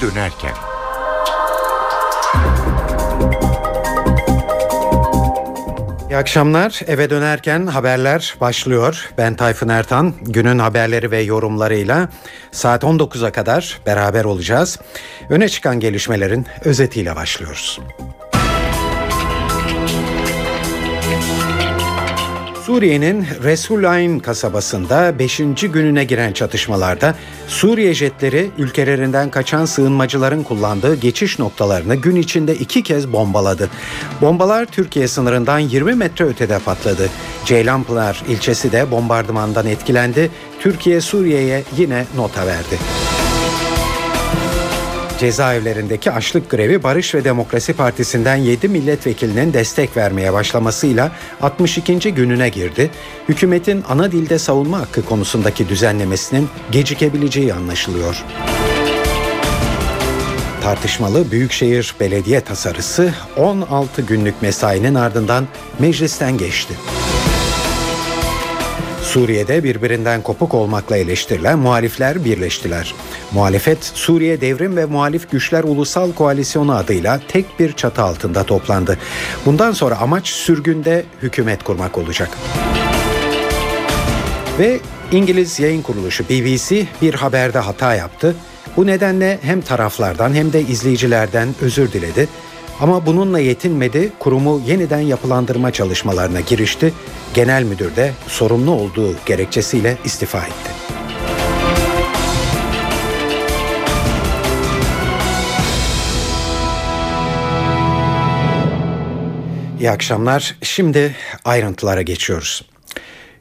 dönerken. İyi akşamlar. Eve dönerken haberler başlıyor. Ben Tayfun Ertan. Günün haberleri ve yorumlarıyla saat 19'a kadar beraber olacağız. Öne çıkan gelişmelerin özetiyle başlıyoruz. Suriye'nin Resulayn kasabasında 5. gününe giren çatışmalarda Suriye jetleri ülkelerinden kaçan sığınmacıların kullandığı geçiş noktalarını gün içinde iki kez bombaladı. Bombalar Türkiye sınırından 20 metre ötede patladı. Ceylanpınar ilçesi de bombardımandan etkilendi. Türkiye Suriye'ye yine nota verdi. Cezaevlerindeki açlık grevi Barış ve Demokrasi Partisi'nden 7 milletvekilinin destek vermeye başlamasıyla 62. gününe girdi. Hükümetin ana dilde savunma hakkı konusundaki düzenlemesinin gecikebileceği anlaşılıyor. Tartışmalı Büyükşehir Belediye tasarısı 16 günlük mesainin ardından meclisten geçti. Suriye'de birbirinden kopuk olmakla eleştirilen muhalifler birleştiler. Muhalefet Suriye Devrim ve Muhalif Güçler Ulusal Koalisyonu adıyla tek bir çatı altında toplandı. Bundan sonra amaç sürgünde hükümet kurmak olacak. Ve İngiliz yayın kuruluşu BBC bir haberde hata yaptı. Bu nedenle hem taraflardan hem de izleyicilerden özür diledi. Ama bununla yetinmedi, kurumu yeniden yapılandırma çalışmalarına girişti. Genel müdür de sorumlu olduğu gerekçesiyle istifa etti. İyi akşamlar. Şimdi ayrıntılara geçiyoruz.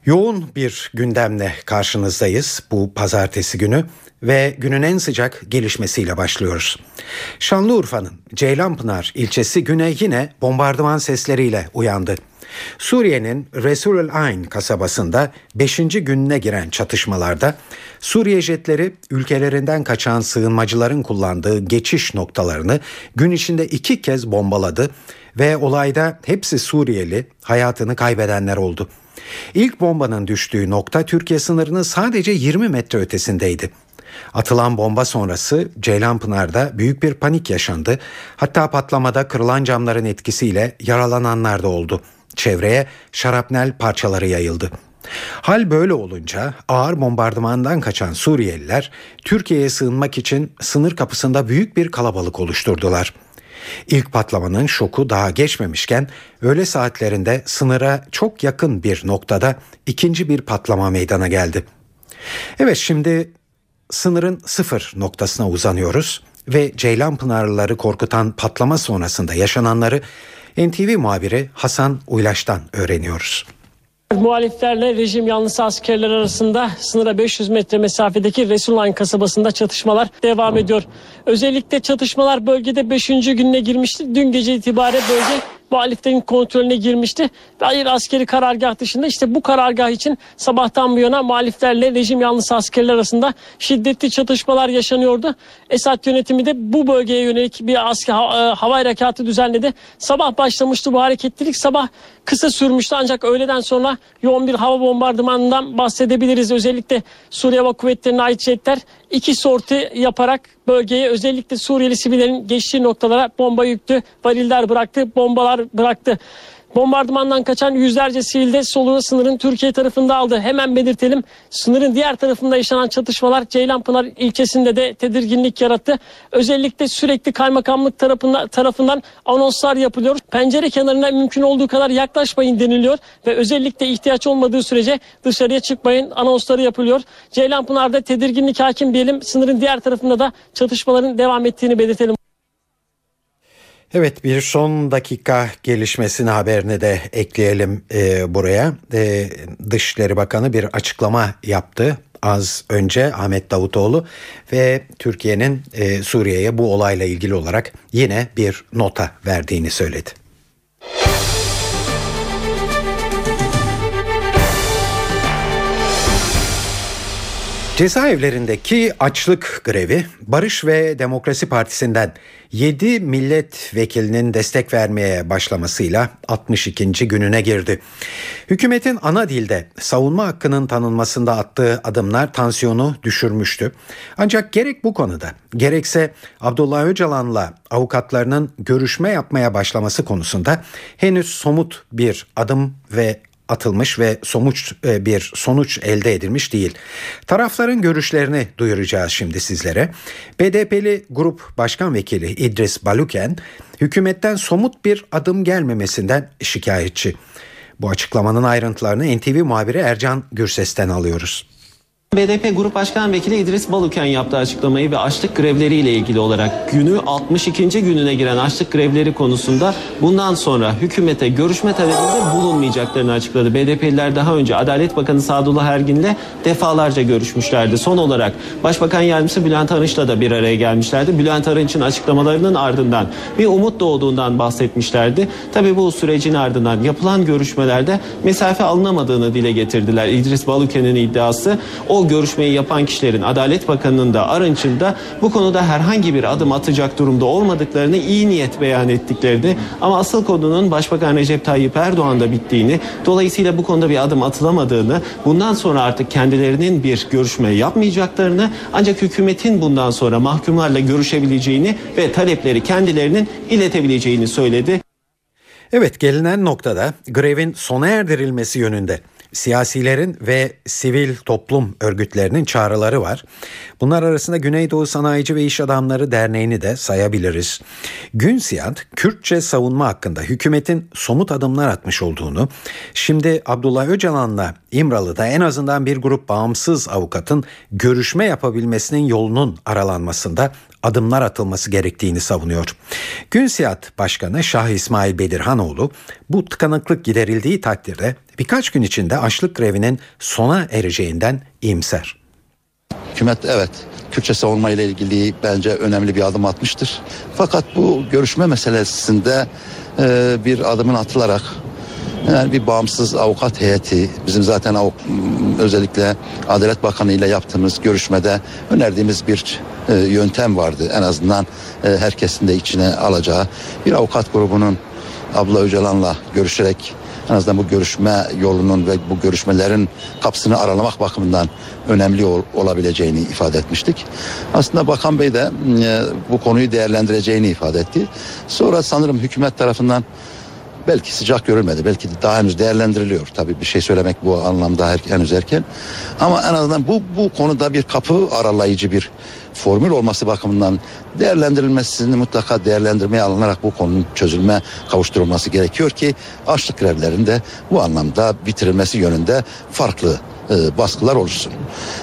Yoğun bir gündemle karşınızdayız bu pazartesi günü ve günün en sıcak gelişmesiyle başlıyoruz. Şanlıurfa'nın Ceylanpınar ilçesi güne yine bombardıman sesleriyle uyandı. Suriye'nin Resulül Ayn kasabasında 5. gününe giren çatışmalarda Suriye jetleri ülkelerinden kaçan sığınmacıların kullandığı geçiş noktalarını gün içinde iki kez bombaladı ve olayda hepsi Suriyeli hayatını kaybedenler oldu. İlk bombanın düştüğü nokta Türkiye sınırının sadece 20 metre ötesindeydi. Atılan bomba sonrası Ceylanpınar'da büyük bir panik yaşandı. Hatta patlamada kırılan camların etkisiyle yaralananlar da oldu. Çevreye şarapnel parçaları yayıldı. Hal böyle olunca ağır bombardımandan kaçan Suriyeliler Türkiye'ye sığınmak için sınır kapısında büyük bir kalabalık oluşturdular. İlk patlamanın şoku daha geçmemişken öğle saatlerinde sınıra çok yakın bir noktada ikinci bir patlama meydana geldi. Evet şimdi sınırın sıfır noktasına uzanıyoruz ve Ceylan Pınarlıları korkutan patlama sonrasında yaşananları NTV muhabiri Hasan Uylaş'tan öğreniyoruz. Muhaliflerle rejim yanlısı askerler arasında sınıra 500 metre mesafedeki Resulayn kasabasında çatışmalar devam ediyor. Özellikle çatışmalar bölgede 5. gününe girmişti. Dün gece itibariyle bölge muhaliflerin kontrolüne girmişti. Hayır askeri karargah dışında işte bu karargah için sabahtan bu yana muhaliflerle rejim yanlısı askerler arasında şiddetli çatışmalar yaşanıyordu. Esad yönetimi de bu bölgeye yönelik bir asker ha, e, hava harekatı düzenledi. Sabah başlamıştı bu hareketlilik. Sabah kısa sürmüştü ancak öğleden sonra yoğun bir hava bombardımanından bahsedebiliriz. Özellikle Suriye Hava Kuvvetleri'ne ait jetler iki sorti yaparak bölgeye özellikle Suriyeli sivillerin geçtiği noktalara bomba yüklü variller bıraktı, bombalar bıraktı. Bombardımandan kaçan yüzlerce sivil soluğu sınırın Türkiye tarafında aldı. Hemen belirtelim sınırın diğer tarafında yaşanan çatışmalar Ceylanpınar ilçesinde de tedirginlik yarattı. Özellikle sürekli kaymakamlık tarafından, tarafından anonslar yapılıyor. Pencere kenarına mümkün olduğu kadar yaklaşmayın deniliyor ve özellikle ihtiyaç olmadığı sürece dışarıya çıkmayın anonsları yapılıyor. Ceylanpınar'da tedirginlik hakim diyelim. Sınırın diğer tarafında da çatışmaların devam ettiğini belirtelim. Evet bir son dakika gelişmesini haberini de ekleyelim e, buraya. E, Dışişleri Bakanı bir açıklama yaptı az önce Ahmet Davutoğlu ve Türkiye'nin e, Suriye'ye bu olayla ilgili olarak yine bir nota verdiğini söyledi. Cezaevlerindeki açlık grevi Barış ve Demokrasi Partisi'nden 7 milletvekilinin destek vermeye başlamasıyla 62. gününe girdi. Hükümetin ana dilde savunma hakkının tanınmasında attığı adımlar tansiyonu düşürmüştü. Ancak gerek bu konuda gerekse Abdullah Öcalan'la avukatlarının görüşme yapmaya başlaması konusunda henüz somut bir adım ve atılmış ve sonuç e, bir sonuç elde edilmiş değil. Tarafların görüşlerini duyuracağız şimdi sizlere. BDP'li Grup Başkan Vekili İdris Baluken hükümetten somut bir adım gelmemesinden şikayetçi. Bu açıklamanın ayrıntılarını NTV muhabiri Ercan Gürses'ten alıyoruz. BDP Grup Başkan Vekili İdris Baluken yaptığı açıklamayı ve açlık grevleriyle ilgili olarak günü 62. gününe giren açlık grevleri konusunda bundan sonra hükümete görüşme talebinde bulunmayacaklarını açıkladı. BDP'liler daha önce Adalet Bakanı Sadullah Ergin'le defalarca görüşmüşlerdi. Son olarak Başbakan Yardımcısı Bülent Arınç'la da bir araya gelmişlerdi. Bülent Arınç'ın açıklamalarının ardından bir umut doğduğundan bahsetmişlerdi. Tabii bu sürecin ardından yapılan görüşmelerde mesafe alınamadığını dile getirdiler. İdris Baluken'in iddiası o o görüşmeyi yapan kişilerin Adalet Bakanı'nın da Arınç'ın da bu konuda herhangi bir adım atacak durumda olmadıklarını iyi niyet beyan ettiklerini ama asıl konunun Başbakan Recep Tayyip Erdoğan'da bittiğini dolayısıyla bu konuda bir adım atılamadığını bundan sonra artık kendilerinin bir görüşme yapmayacaklarını ancak hükümetin bundan sonra mahkumlarla görüşebileceğini ve talepleri kendilerinin iletebileceğini söyledi. Evet gelinen noktada grevin sona erdirilmesi yönünde siyasilerin ve sivil toplum örgütlerinin çağrıları var. Bunlar arasında Güneydoğu Sanayici ve İş Adamları Derneği'ni de sayabiliriz. Günsiyad, Kürtçe savunma hakkında hükümetin somut adımlar atmış olduğunu, şimdi Abdullah Öcalan'la İmralı'da en azından bir grup bağımsız avukatın görüşme yapabilmesinin yolunun aralanmasında adımlar atılması gerektiğini savunuyor. Günsiyat Başkanı Şah İsmail Bedirhanoğlu bu tıkanıklık giderildiği takdirde birkaç gün içinde açlık grevinin sona ereceğinden iyimser. Hükümet evet Kürtçe savunma ile ilgili bence önemli bir adım atmıştır. Fakat bu görüşme meselesinde e, bir adımın atılarak yani bir bağımsız avukat heyeti bizim zaten özellikle Adalet Bakanı ile yaptığımız görüşmede önerdiğimiz bir e, yöntem vardı. En azından e, herkesin de içine alacağı bir avukat grubunun Abla Öcalan'la görüşerek en azından bu görüşme yolunun ve bu görüşmelerin kapısını aralamak bakımından önemli ol, olabileceğini ifade etmiştik. Aslında Bakan Bey de e, bu konuyu değerlendireceğini ifade etti. Sonra sanırım hükümet tarafından belki sıcak görülmedi. Belki de daha henüz değerlendiriliyor. Tabii bir şey söylemek bu anlamda henüz erken. Ama en azından bu bu konuda bir kapı aralayıcı bir formül olması bakımından değerlendirilmesini mutlaka değerlendirmeye alınarak bu konunun çözülme kavuşturulması gerekiyor ki açlık grevlerinde bu anlamda bitirilmesi yönünde farklı e, baskılar oluşsun.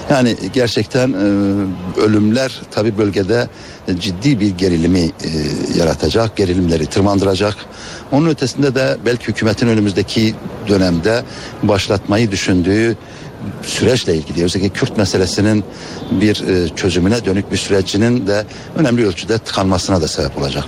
Yani gerçekten e, ölümler tabi bölgede ciddi bir gerilimi e, yaratacak, gerilimleri tırmandıracak. Onun ötesinde de belki hükümetin önümüzdeki dönemde başlatmayı düşündüğü süreçle ilgili özellikle Kürt meselesinin bir e, çözümüne dönük bir sürecinin de önemli ölçüde tıkanmasına da sebep olacak.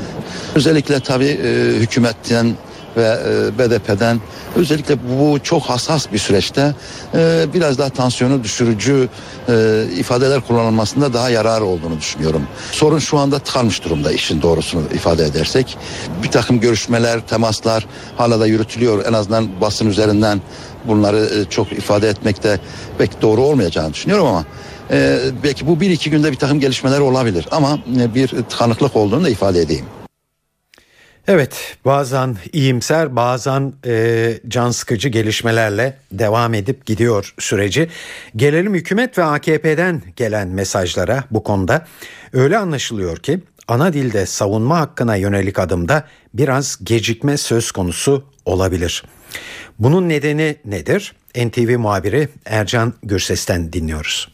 Özellikle tabii e, hükümetten ve e, BDP'den özellikle bu çok hassas bir süreçte e, biraz daha tansiyonu düşürücü e, ifadeler kullanılmasında daha yarar olduğunu düşünüyorum. Sorun şu anda tıkanmış durumda işin doğrusunu ifade edersek. Bir takım görüşmeler, temaslar hala da yürütülüyor. En azından basın üzerinden bunları çok ifade etmekte pek doğru olmayacağını düşünüyorum ama belki bu bir iki günde bir takım gelişmeler olabilir ama bir tıkanıklık olduğunu da ifade edeyim. Evet bazen iyimser bazen e, can sıkıcı gelişmelerle devam edip gidiyor süreci. Gelelim hükümet ve AKP'den gelen mesajlara bu konuda. Öyle anlaşılıyor ki ana dilde savunma hakkına yönelik adımda biraz gecikme söz konusu olabilir. Bunun nedeni nedir? NTV muhabiri Ercan Gürses'ten dinliyoruz.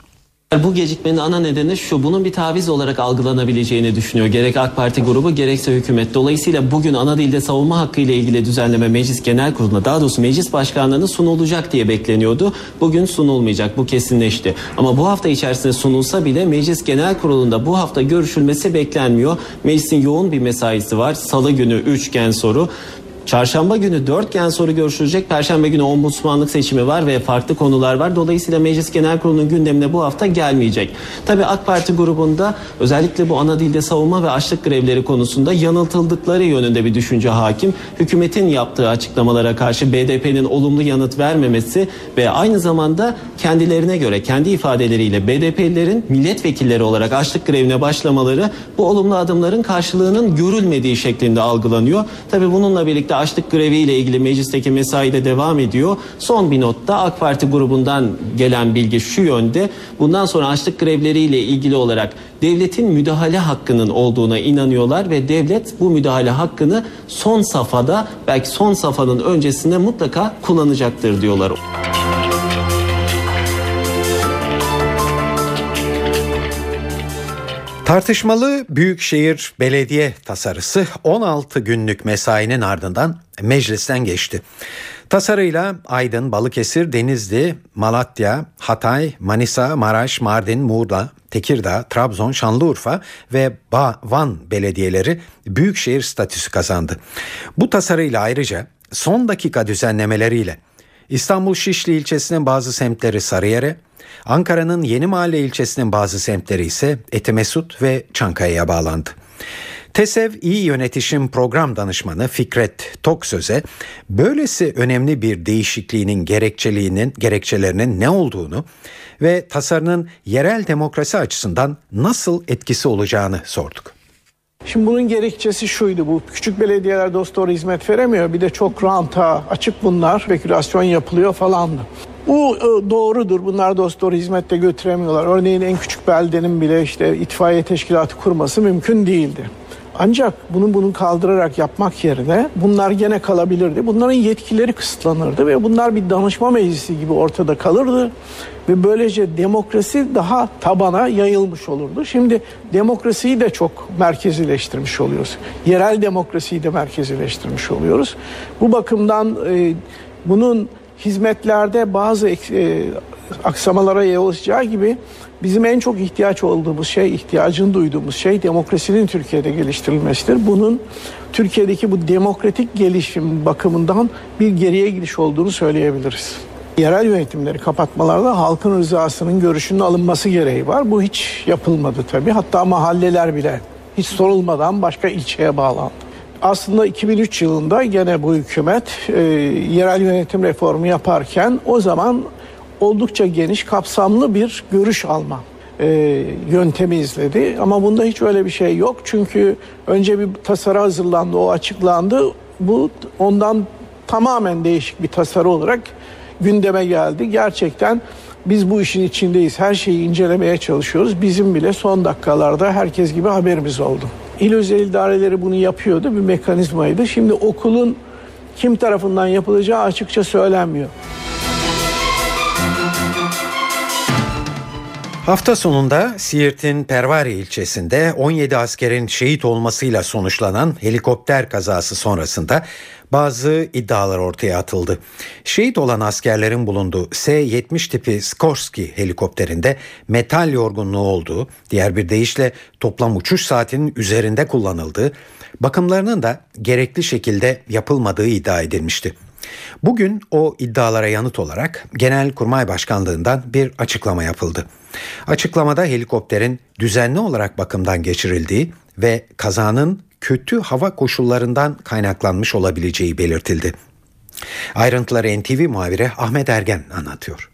Bu gecikmenin ana nedeni şu bunun bir taviz olarak algılanabileceğini düşünüyor. Gerek AK Parti grubu gerekse hükümet. Dolayısıyla bugün ana dilde savunma hakkı ile ilgili düzenleme Meclis Genel Kurulu'na daha doğrusu Meclis Başkanlığı'na sunulacak diye bekleniyordu. Bugün sunulmayacak bu kesinleşti. Ama bu hafta içerisinde sunulsa bile Meclis Genel Kurulu'nda bu hafta görüşülmesi beklenmiyor. Meclisin yoğun bir mesaisi var. Salı günü 3 gen soru Çarşamba günü 4 gen soru görüşülecek. Perşembe günü ombudsmanlık seçimi var ve farklı konular var. Dolayısıyla Meclis Genel Kurulu'nun gündemine bu hafta gelmeyecek. Tabii AK Parti grubunda özellikle bu ana dilde savunma ve açlık grevleri konusunda yanıltıldıkları yönünde bir düşünce hakim. Hükümetin yaptığı açıklamalara karşı BDP'nin olumlu yanıt vermemesi ve aynı zamanda kendilerine göre kendi ifadeleriyle BDP'lilerin milletvekilleri olarak açlık grevine başlamaları bu olumlu adımların karşılığının görülmediği şeklinde algılanıyor. Tabii bununla birlikte açlık greviyle ilgili meclisteki mesai de devam ediyor. Son bir notta AK Parti grubundan gelen bilgi şu yönde. Bundan sonra açlık grevleriyle ilgili olarak devletin müdahale hakkının olduğuna inanıyorlar ve devlet bu müdahale hakkını son safhada belki son safhanın öncesinde mutlaka kullanacaktır diyorlar. Tartışmalı Büyükşehir Belediye tasarısı 16 günlük mesainin ardından meclisten geçti. Tasarıyla Aydın, Balıkesir, Denizli, Malatya, Hatay, Manisa, Maraş, Mardin, Muğla, Tekirdağ, Trabzon, Şanlıurfa ve Van belediyeleri büyükşehir statüsü kazandı. Bu tasarıyla ayrıca son dakika düzenlemeleriyle İstanbul Şişli ilçesinin bazı semtleri Sarıyer'e, Ankara'nın Yeni Mahalle ilçesinin bazı semtleri ise Etimesut ve Çankaya'ya bağlandı. TESEV İyi Yönetişim Program Danışmanı Fikret Toksöz'e böylesi önemli bir değişikliğinin gerekçeliğinin gerekçelerinin ne olduğunu ve tasarının yerel demokrasi açısından nasıl etkisi olacağını sorduk. Şimdi bunun gerekçesi şuydu bu küçük belediyeler dost doğru hizmet veremiyor bir de çok ranta açık bunlar spekülasyon yapılıyor falandı. Bu e, doğrudur. Bunlar dost doğru hizmette götüremiyorlar. Örneğin en küçük beldenin bile işte itfaiye teşkilatı kurması mümkün değildi. Ancak bunu bunun kaldırarak yapmak yerine bunlar gene kalabilirdi. Bunların yetkileri kısıtlanırdı ve bunlar bir danışma meclisi gibi ortada kalırdı. Ve böylece demokrasi daha tabana yayılmış olurdu. Şimdi demokrasiyi de çok merkezileştirmiş oluyoruz. Yerel demokrasiyi de merkezileştirmiş oluyoruz. Bu bakımdan e, bunun hizmetlerde bazı e, aksamalara yol açacağı gibi bizim en çok ihtiyaç olduğumuz şey, ihtiyacını duyduğumuz şey demokrasinin Türkiye'de geliştirilmesidir. Bunun Türkiye'deki bu demokratik gelişim bakımından bir geriye gidiş olduğunu söyleyebiliriz. Yerel yönetimleri kapatmalarda halkın rızasının görüşünün alınması gereği var. Bu hiç yapılmadı tabii. Hatta mahalleler bile hiç sorulmadan başka ilçeye bağlandı. Aslında 2003 yılında gene bu hükümet e, yerel yönetim reformu yaparken o zaman oldukça geniş kapsamlı bir görüş alma e, yöntemi izledi. Ama bunda hiç öyle bir şey yok. Çünkü önce bir tasarı hazırlandı, o açıklandı. Bu ondan tamamen değişik bir tasarı olarak gündeme geldi. Gerçekten biz bu işin içindeyiz. Her şeyi incelemeye çalışıyoruz. Bizim bile son dakikalarda herkes gibi haberimiz oldu. İl özel idareleri bunu yapıyordu. Bir mekanizmaydı. Şimdi okulun kim tarafından yapılacağı açıkça söylenmiyor. Hafta sonunda Siirt'in Pervari ilçesinde 17 askerin şehit olmasıyla sonuçlanan helikopter kazası sonrasında bazı iddialar ortaya atıldı. Şehit olan askerlerin bulunduğu S-70 tipi Skorsky helikopterinde metal yorgunluğu olduğu, diğer bir deyişle toplam uçuş saatinin üzerinde kullanıldığı, bakımlarının da gerekli şekilde yapılmadığı iddia edilmişti. Bugün o iddialara yanıt olarak Genelkurmay Başkanlığından bir açıklama yapıldı. Açıklamada helikopterin düzenli olarak bakımdan geçirildiği ve kazanın kötü hava koşullarından kaynaklanmış olabileceği belirtildi. Ayrıntıları NTV muhabiri Ahmet Ergen anlatıyor.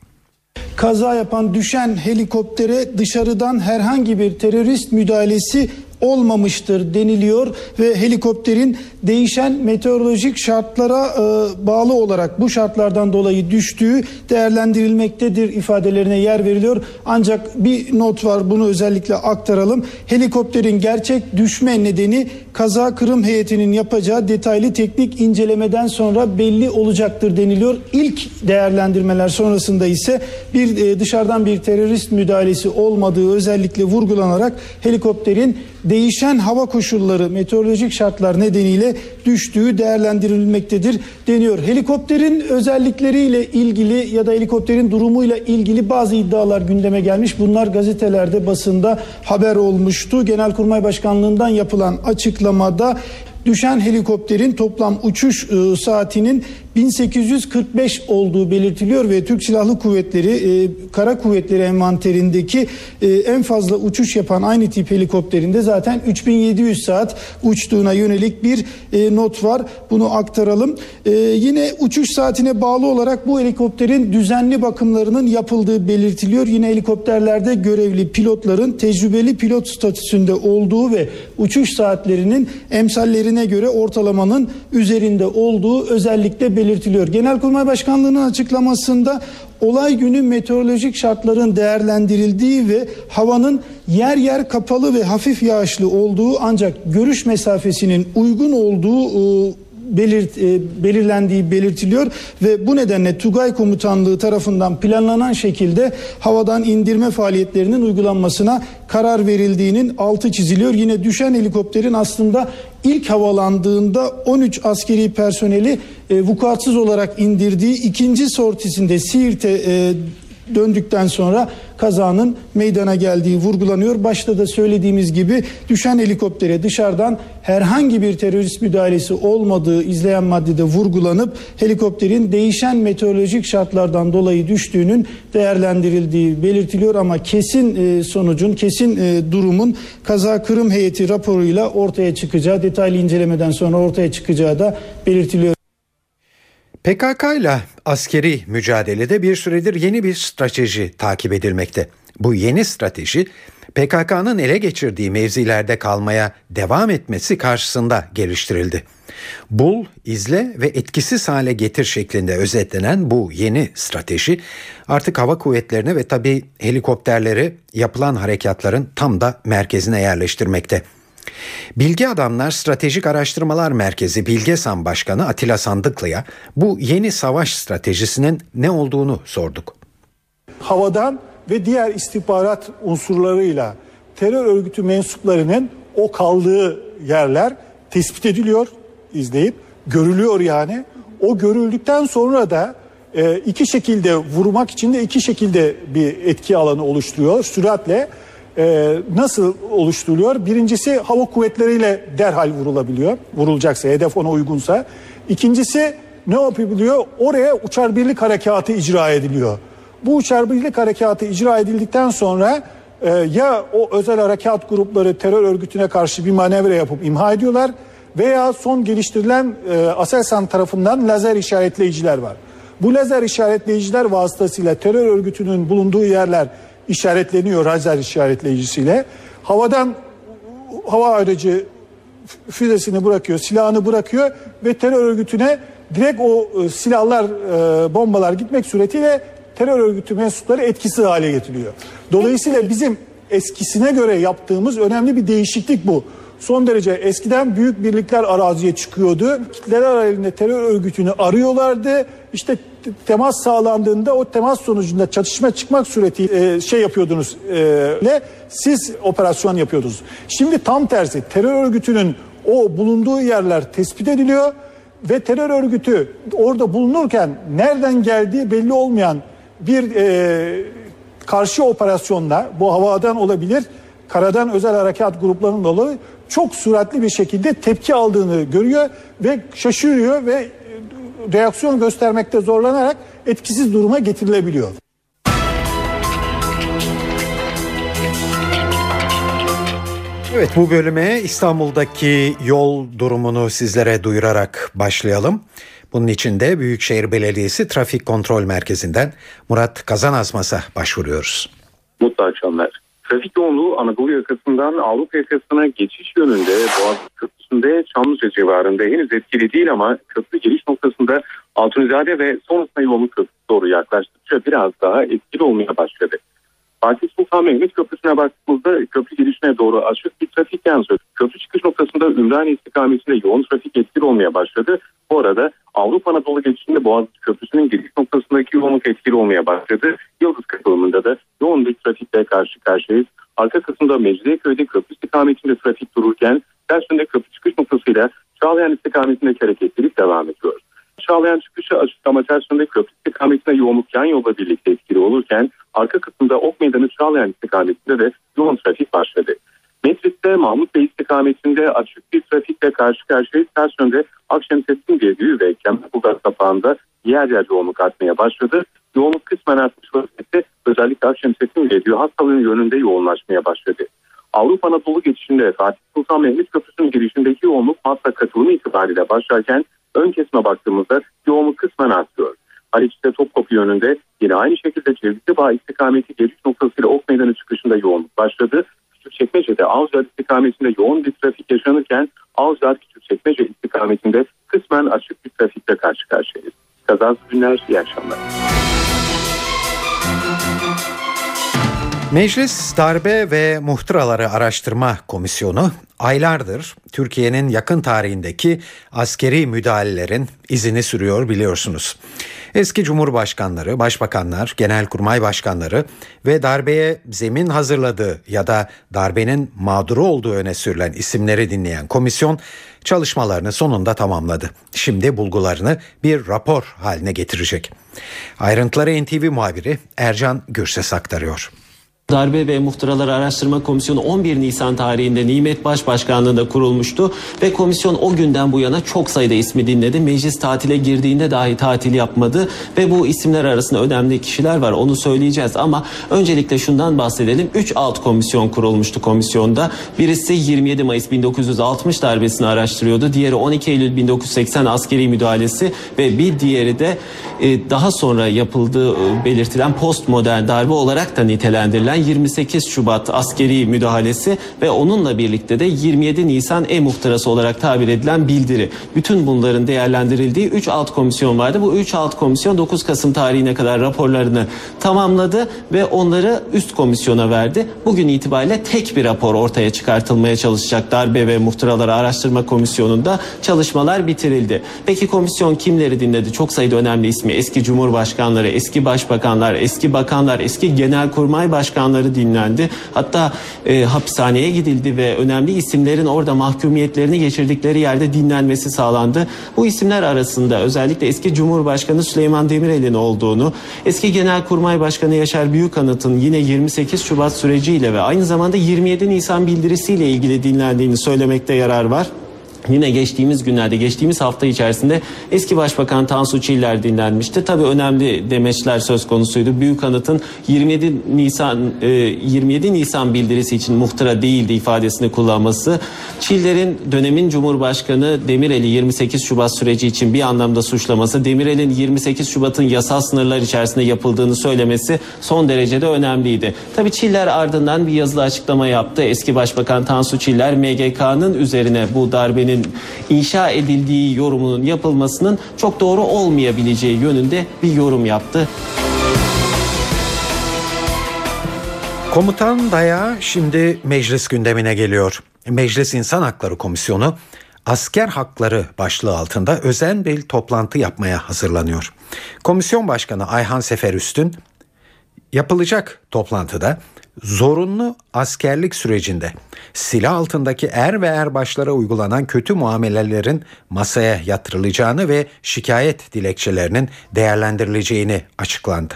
Kaza yapan düşen helikoptere dışarıdan herhangi bir terörist müdahalesi olmamıştır deniliyor ve helikopterin değişen meteorolojik şartlara e, bağlı olarak bu şartlardan dolayı düştüğü değerlendirilmektedir ifadelerine yer veriliyor. Ancak bir not var bunu özellikle aktaralım. Helikopterin gerçek düşme nedeni kaza kırım heyetinin yapacağı detaylı teknik incelemeden sonra belli olacaktır deniliyor. İlk değerlendirmeler sonrasında ise bir e, dışarıdan bir terörist müdahalesi olmadığı özellikle vurgulanarak helikopterin değişen hava koşulları, meteorolojik şartlar nedeniyle düştüğü değerlendirilmektedir deniyor. Helikopterin özellikleriyle ilgili ya da helikopterin durumuyla ilgili bazı iddialar gündeme gelmiş. Bunlar gazetelerde, basında haber olmuştu. Genelkurmay Başkanlığından yapılan açıklamada düşen helikopterin toplam uçuş e, saatinin 1845 olduğu belirtiliyor ve Türk Silahlı Kuvvetleri e, Kara Kuvvetleri envanterindeki e, en fazla uçuş yapan aynı tip helikopterinde zaten 3700 saat uçtuğuna yönelik bir e, not var. Bunu aktaralım. E, yine uçuş saatine bağlı olarak bu helikopterin düzenli bakımlarının yapıldığı belirtiliyor. Yine helikopterlerde görevli pilotların tecrübeli pilot statüsünde olduğu ve uçuş saatlerinin emsallerine göre ortalamanın üzerinde olduğu özellikle belirtiliyor. Genelkurmay Başkanlığı'nın açıklamasında olay günü meteorolojik şartların değerlendirildiği ve havanın yer yer kapalı ve hafif yağışlı olduğu ancak görüş mesafesinin uygun olduğu e, belirt, e, belirlendiği belirtiliyor ve bu nedenle Tugay Komutanlığı tarafından planlanan şekilde havadan indirme faaliyetlerinin uygulanmasına karar verildiğinin altı çiziliyor. Yine düşen helikopterin aslında ilk havalandığında 13 askeri personeli e, vukuatsız olarak indirdiği ikinci sortisinde Siirt'e e, döndükten sonra kazanın meydana geldiği vurgulanıyor. Başta da söylediğimiz gibi düşen helikoptere dışarıdan herhangi bir terörist müdahalesi olmadığı izleyen maddede vurgulanıp helikopterin değişen meteorolojik şartlardan dolayı düştüğünün değerlendirildiği belirtiliyor ama kesin e, sonucun, kesin e, durumun kaza kırım heyeti raporuyla ortaya çıkacağı, detaylı incelemeden sonra ortaya çıkacağı da belirtiliyor. PKK ile askeri mücadelede bir süredir yeni bir strateji takip edilmekte. Bu yeni strateji PKK'nın ele geçirdiği mevzilerde kalmaya devam etmesi karşısında geliştirildi. Bul, izle ve etkisiz hale getir şeklinde özetlenen bu yeni strateji artık hava kuvvetlerini ve tabi helikopterleri yapılan harekatların tam da merkezine yerleştirmekte. Bilgi Adamlar Stratejik Araştırmalar Merkezi Bilgesan Başkanı Atilla Sandıklı'ya bu yeni savaş stratejisinin ne olduğunu sorduk. Havadan ve diğer istihbarat unsurlarıyla terör örgütü mensuplarının o kaldığı yerler tespit ediliyor, izleyip görülüyor yani. O görüldükten sonra da e, iki şekilde vurmak için de iki şekilde bir etki alanı oluşturuyor süratle. E, nasıl oluşturuluyor? Birincisi hava kuvvetleriyle derhal vurulabiliyor. Vurulacaksa, hedef ona uygunsa. İkincisi ne yapabiliyor? Oraya uçar birlik harekatı icra ediliyor. Bu uçar birlik harekatı icra edildikten sonra e, ya o özel harekat grupları terör örgütüne karşı bir manevra yapıp imha ediyorlar veya son geliştirilen e, Aselsan tarafından lazer işaretleyiciler var. Bu lazer işaretleyiciler vasıtasıyla terör örgütünün bulunduğu yerler işaretleniyor lazer işaretleyicisiyle. Havadan hava aracı füzesini bırakıyor, silahını bırakıyor ve terör örgütüne direkt o e, silahlar, e, bombalar gitmek suretiyle terör örgütü mensupları etkisiz hale getiriyor. Dolayısıyla bizim eskisine göre yaptığımız önemli bir değişiklik bu. Son derece eskiden büyük birlikler araziye çıkıyordu. Kitleler halinde terör örgütünü arıyorlardı. İşte temas sağlandığında o temas sonucunda çatışma çıkmak suretiyle e, şey yapıyordunuz e, siz operasyon yapıyordunuz. Şimdi tam tersi terör örgütünün o bulunduğu yerler tespit ediliyor ve terör örgütü orada bulunurken nereden geldiği belli olmayan bir e, karşı operasyonla bu havadan olabilir, karadan özel harekat gruplarının dolayı çok süratli bir şekilde tepki aldığını görüyor ve şaşırıyor ve reaksiyon göstermekte zorlanarak etkisiz duruma getirilebiliyor. Evet bu bölüme İstanbul'daki yol durumunu sizlere duyurarak başlayalım. Bunun için de Büyükşehir Belediyesi Trafik Kontrol Merkezi'nden Murat Kazanazmas'a başvuruyoruz. Mutlu akşamlar. Trafik yoğunluğu Anadolu yakasından Avrupa yakasına geçiş yönünde Boğaziçi Köprüsü'nde Çamlıca civarında henüz etkili değil ama köprü giriş noktasında Altunizade ve sonrasında yolun köprüsü doğru yaklaştıkça biraz daha etkili olmaya başladı. Fatih Sultan Mehmet Köprüsü'ne baktığımızda köprü girişine doğru açık bir trafik yansıyor. Köprü çıkış noktasında Ümraniye istikametinde yoğun trafik etkili olmaya başladı. Bu arada Avrupa Anadolu geçişinde Boğaziçi Köprüsü'nün giriş noktasındaki yoğunluk etkili olmaya başladı. Yıldız katılımında da yoğun bir trafikle karşı karşıyayız. Arka kısımda Mecidiyeköy'de köprü istikametinde trafik dururken ters yönde köprü çıkış noktasıyla Çağlayan istikametindeki hareketlilik devam ediyor. Çağlayan çıkışı tersinde köprü istikametine yoğunluk yan yolla birlikte etkili olurken arka kısımda Ok Meydanı Çağlayan istikametinde de yoğun trafik başladı. Metris'te Mahmut Bey istikametinde açık bir trafikle karşı karşıya ters yönde Akşemsettin Gevdüğü ve Kemalburgaz kapağında yer yer yoğunluk artmaya başladı. Yoğunluk kısmen artmış vaziyette özellikle Akşemsettin Gevdüğü hastalığın yönünde yoğunlaşmaya başladı. Avrupa Anadolu geçişinde Fatih Sultan Mehmet Köprüsü'nün girişindeki yoğunluk Maslak katılımı itibariyle başlarken ön kesme baktığımızda yoğunluk kısmen artıyor. Haliç'te Topkapı yönünde yine aynı şekilde Cevizli Bağ istikameti geliş noktasıyla Ok Meydanı çıkışında yoğunluk başladı. Küçükçekmece'de Avcılar istikametinde yoğun bir trafik yaşanırken Avcılar Küçükçekmece istikametinde kısmen açık bir trafikle karşı karşıyayız. Kazasız günler, iyi akşamlar. Meclis Darbe ve Muhtıraları Araştırma Komisyonu aylardır Türkiye'nin yakın tarihindeki askeri müdahalelerin izini sürüyor biliyorsunuz. Eski cumhurbaşkanları, başbakanlar, genelkurmay başkanları ve darbeye zemin hazırladığı ya da darbenin mağduru olduğu öne sürülen isimleri dinleyen komisyon çalışmalarını sonunda tamamladı. Şimdi bulgularını bir rapor haline getirecek. Ayrıntıları NTV muhabiri Ercan Gürses aktarıyor. Darbe ve Muhtıralar Araştırma Komisyonu 11 Nisan tarihinde Nimet Başbaşkanlığı'nda kurulmuştu ve komisyon o günden bu yana çok sayıda ismi dinledi. Meclis tatile girdiğinde dahi tatil yapmadı ve bu isimler arasında önemli kişiler var onu söyleyeceğiz ama öncelikle şundan bahsedelim. 3 alt komisyon kurulmuştu komisyonda. Birisi 27 Mayıs 1960 darbesini araştırıyordu. Diğeri 12 Eylül 1980 askeri müdahalesi ve bir diğeri de e, daha sonra yapıldığı e, belirtilen postmodern darbe olarak da nitelendirilen 28 Şubat askeri müdahalesi ve onunla birlikte de 27 Nisan e-muhtırası olarak tabir edilen bildiri. Bütün bunların değerlendirildiği 3 alt komisyon vardı. Bu 3 alt komisyon 9 Kasım tarihine kadar raporlarını tamamladı ve onları üst komisyona verdi. Bugün itibariyle tek bir rapor ortaya çıkartılmaya çalışacak darbe ve muhtıraları araştırma komisyonunda çalışmalar bitirildi. Peki komisyon kimleri dinledi? Çok sayıda önemli ismi eski cumhurbaşkanları, eski başbakanlar, eski bakanlar, eski genelkurmay başkanları dinlendi. Hatta e, hapishaneye gidildi ve önemli isimlerin orada mahkumiyetlerini geçirdikleri yerde dinlenmesi sağlandı. Bu isimler arasında özellikle eski Cumhurbaşkanı Süleyman Demirel'in olduğunu, eski Genelkurmay Başkanı Yaşar Büyükanıt'ın yine 28 Şubat süreciyle ve aynı zamanda 27 Nisan bildirisiyle ilgili dinlendiğini söylemekte yarar var. Yine geçtiğimiz günlerde, geçtiğimiz hafta içerisinde eski Başbakan Tansu Çiller dinlenmişti. Tabii önemli demeçler söz konusuydu. Büyük Anıt'ın 27 Nisan 27 Nisan bildirisi için muhtıra değildi ifadesini kullanması. Çiller'in dönemin Cumhurbaşkanı Demirel'i 28 Şubat süreci için bir anlamda suçlaması, Demirel'in 28 Şubat'ın yasal sınırlar içerisinde yapıldığını söylemesi son derecede önemliydi. Tabii Çiller ardından bir yazılı açıklama yaptı. Eski Başbakan Tansu Çiller MGK'nın üzerine bu darbenin inşa edildiği yorumunun yapılmasının çok doğru olmayabileceği yönünde bir yorum yaptı. Komutan Daya şimdi meclis gündemine geliyor. Meclis İnsan Hakları Komisyonu asker hakları başlığı altında özel bir toplantı yapmaya hazırlanıyor. Komisyon Başkanı Ayhan Sefer Üstün yapılacak toplantıda zorunlu askerlik sürecinde silah altındaki er ve erbaşlara uygulanan kötü muamelelerin masaya yatırılacağını ve şikayet dilekçelerinin değerlendirileceğini açıklandı.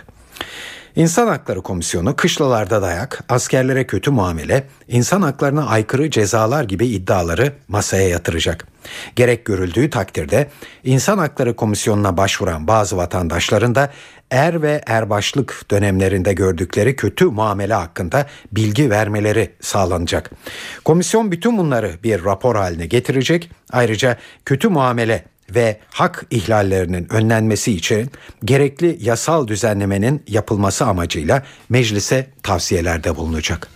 İnsan Hakları Komisyonu kışlalarda dayak, askerlere kötü muamele, insan haklarına aykırı cezalar gibi iddiaları masaya yatıracak. Gerek görüldüğü takdirde İnsan Hakları Komisyonu'na başvuran bazı vatandaşların da er ve erbaşlık dönemlerinde gördükleri kötü muamele hakkında bilgi vermeleri sağlanacak. Komisyon bütün bunları bir rapor haline getirecek. Ayrıca kötü muamele ve hak ihlallerinin önlenmesi için gerekli yasal düzenlemenin yapılması amacıyla meclise tavsiyelerde bulunacak.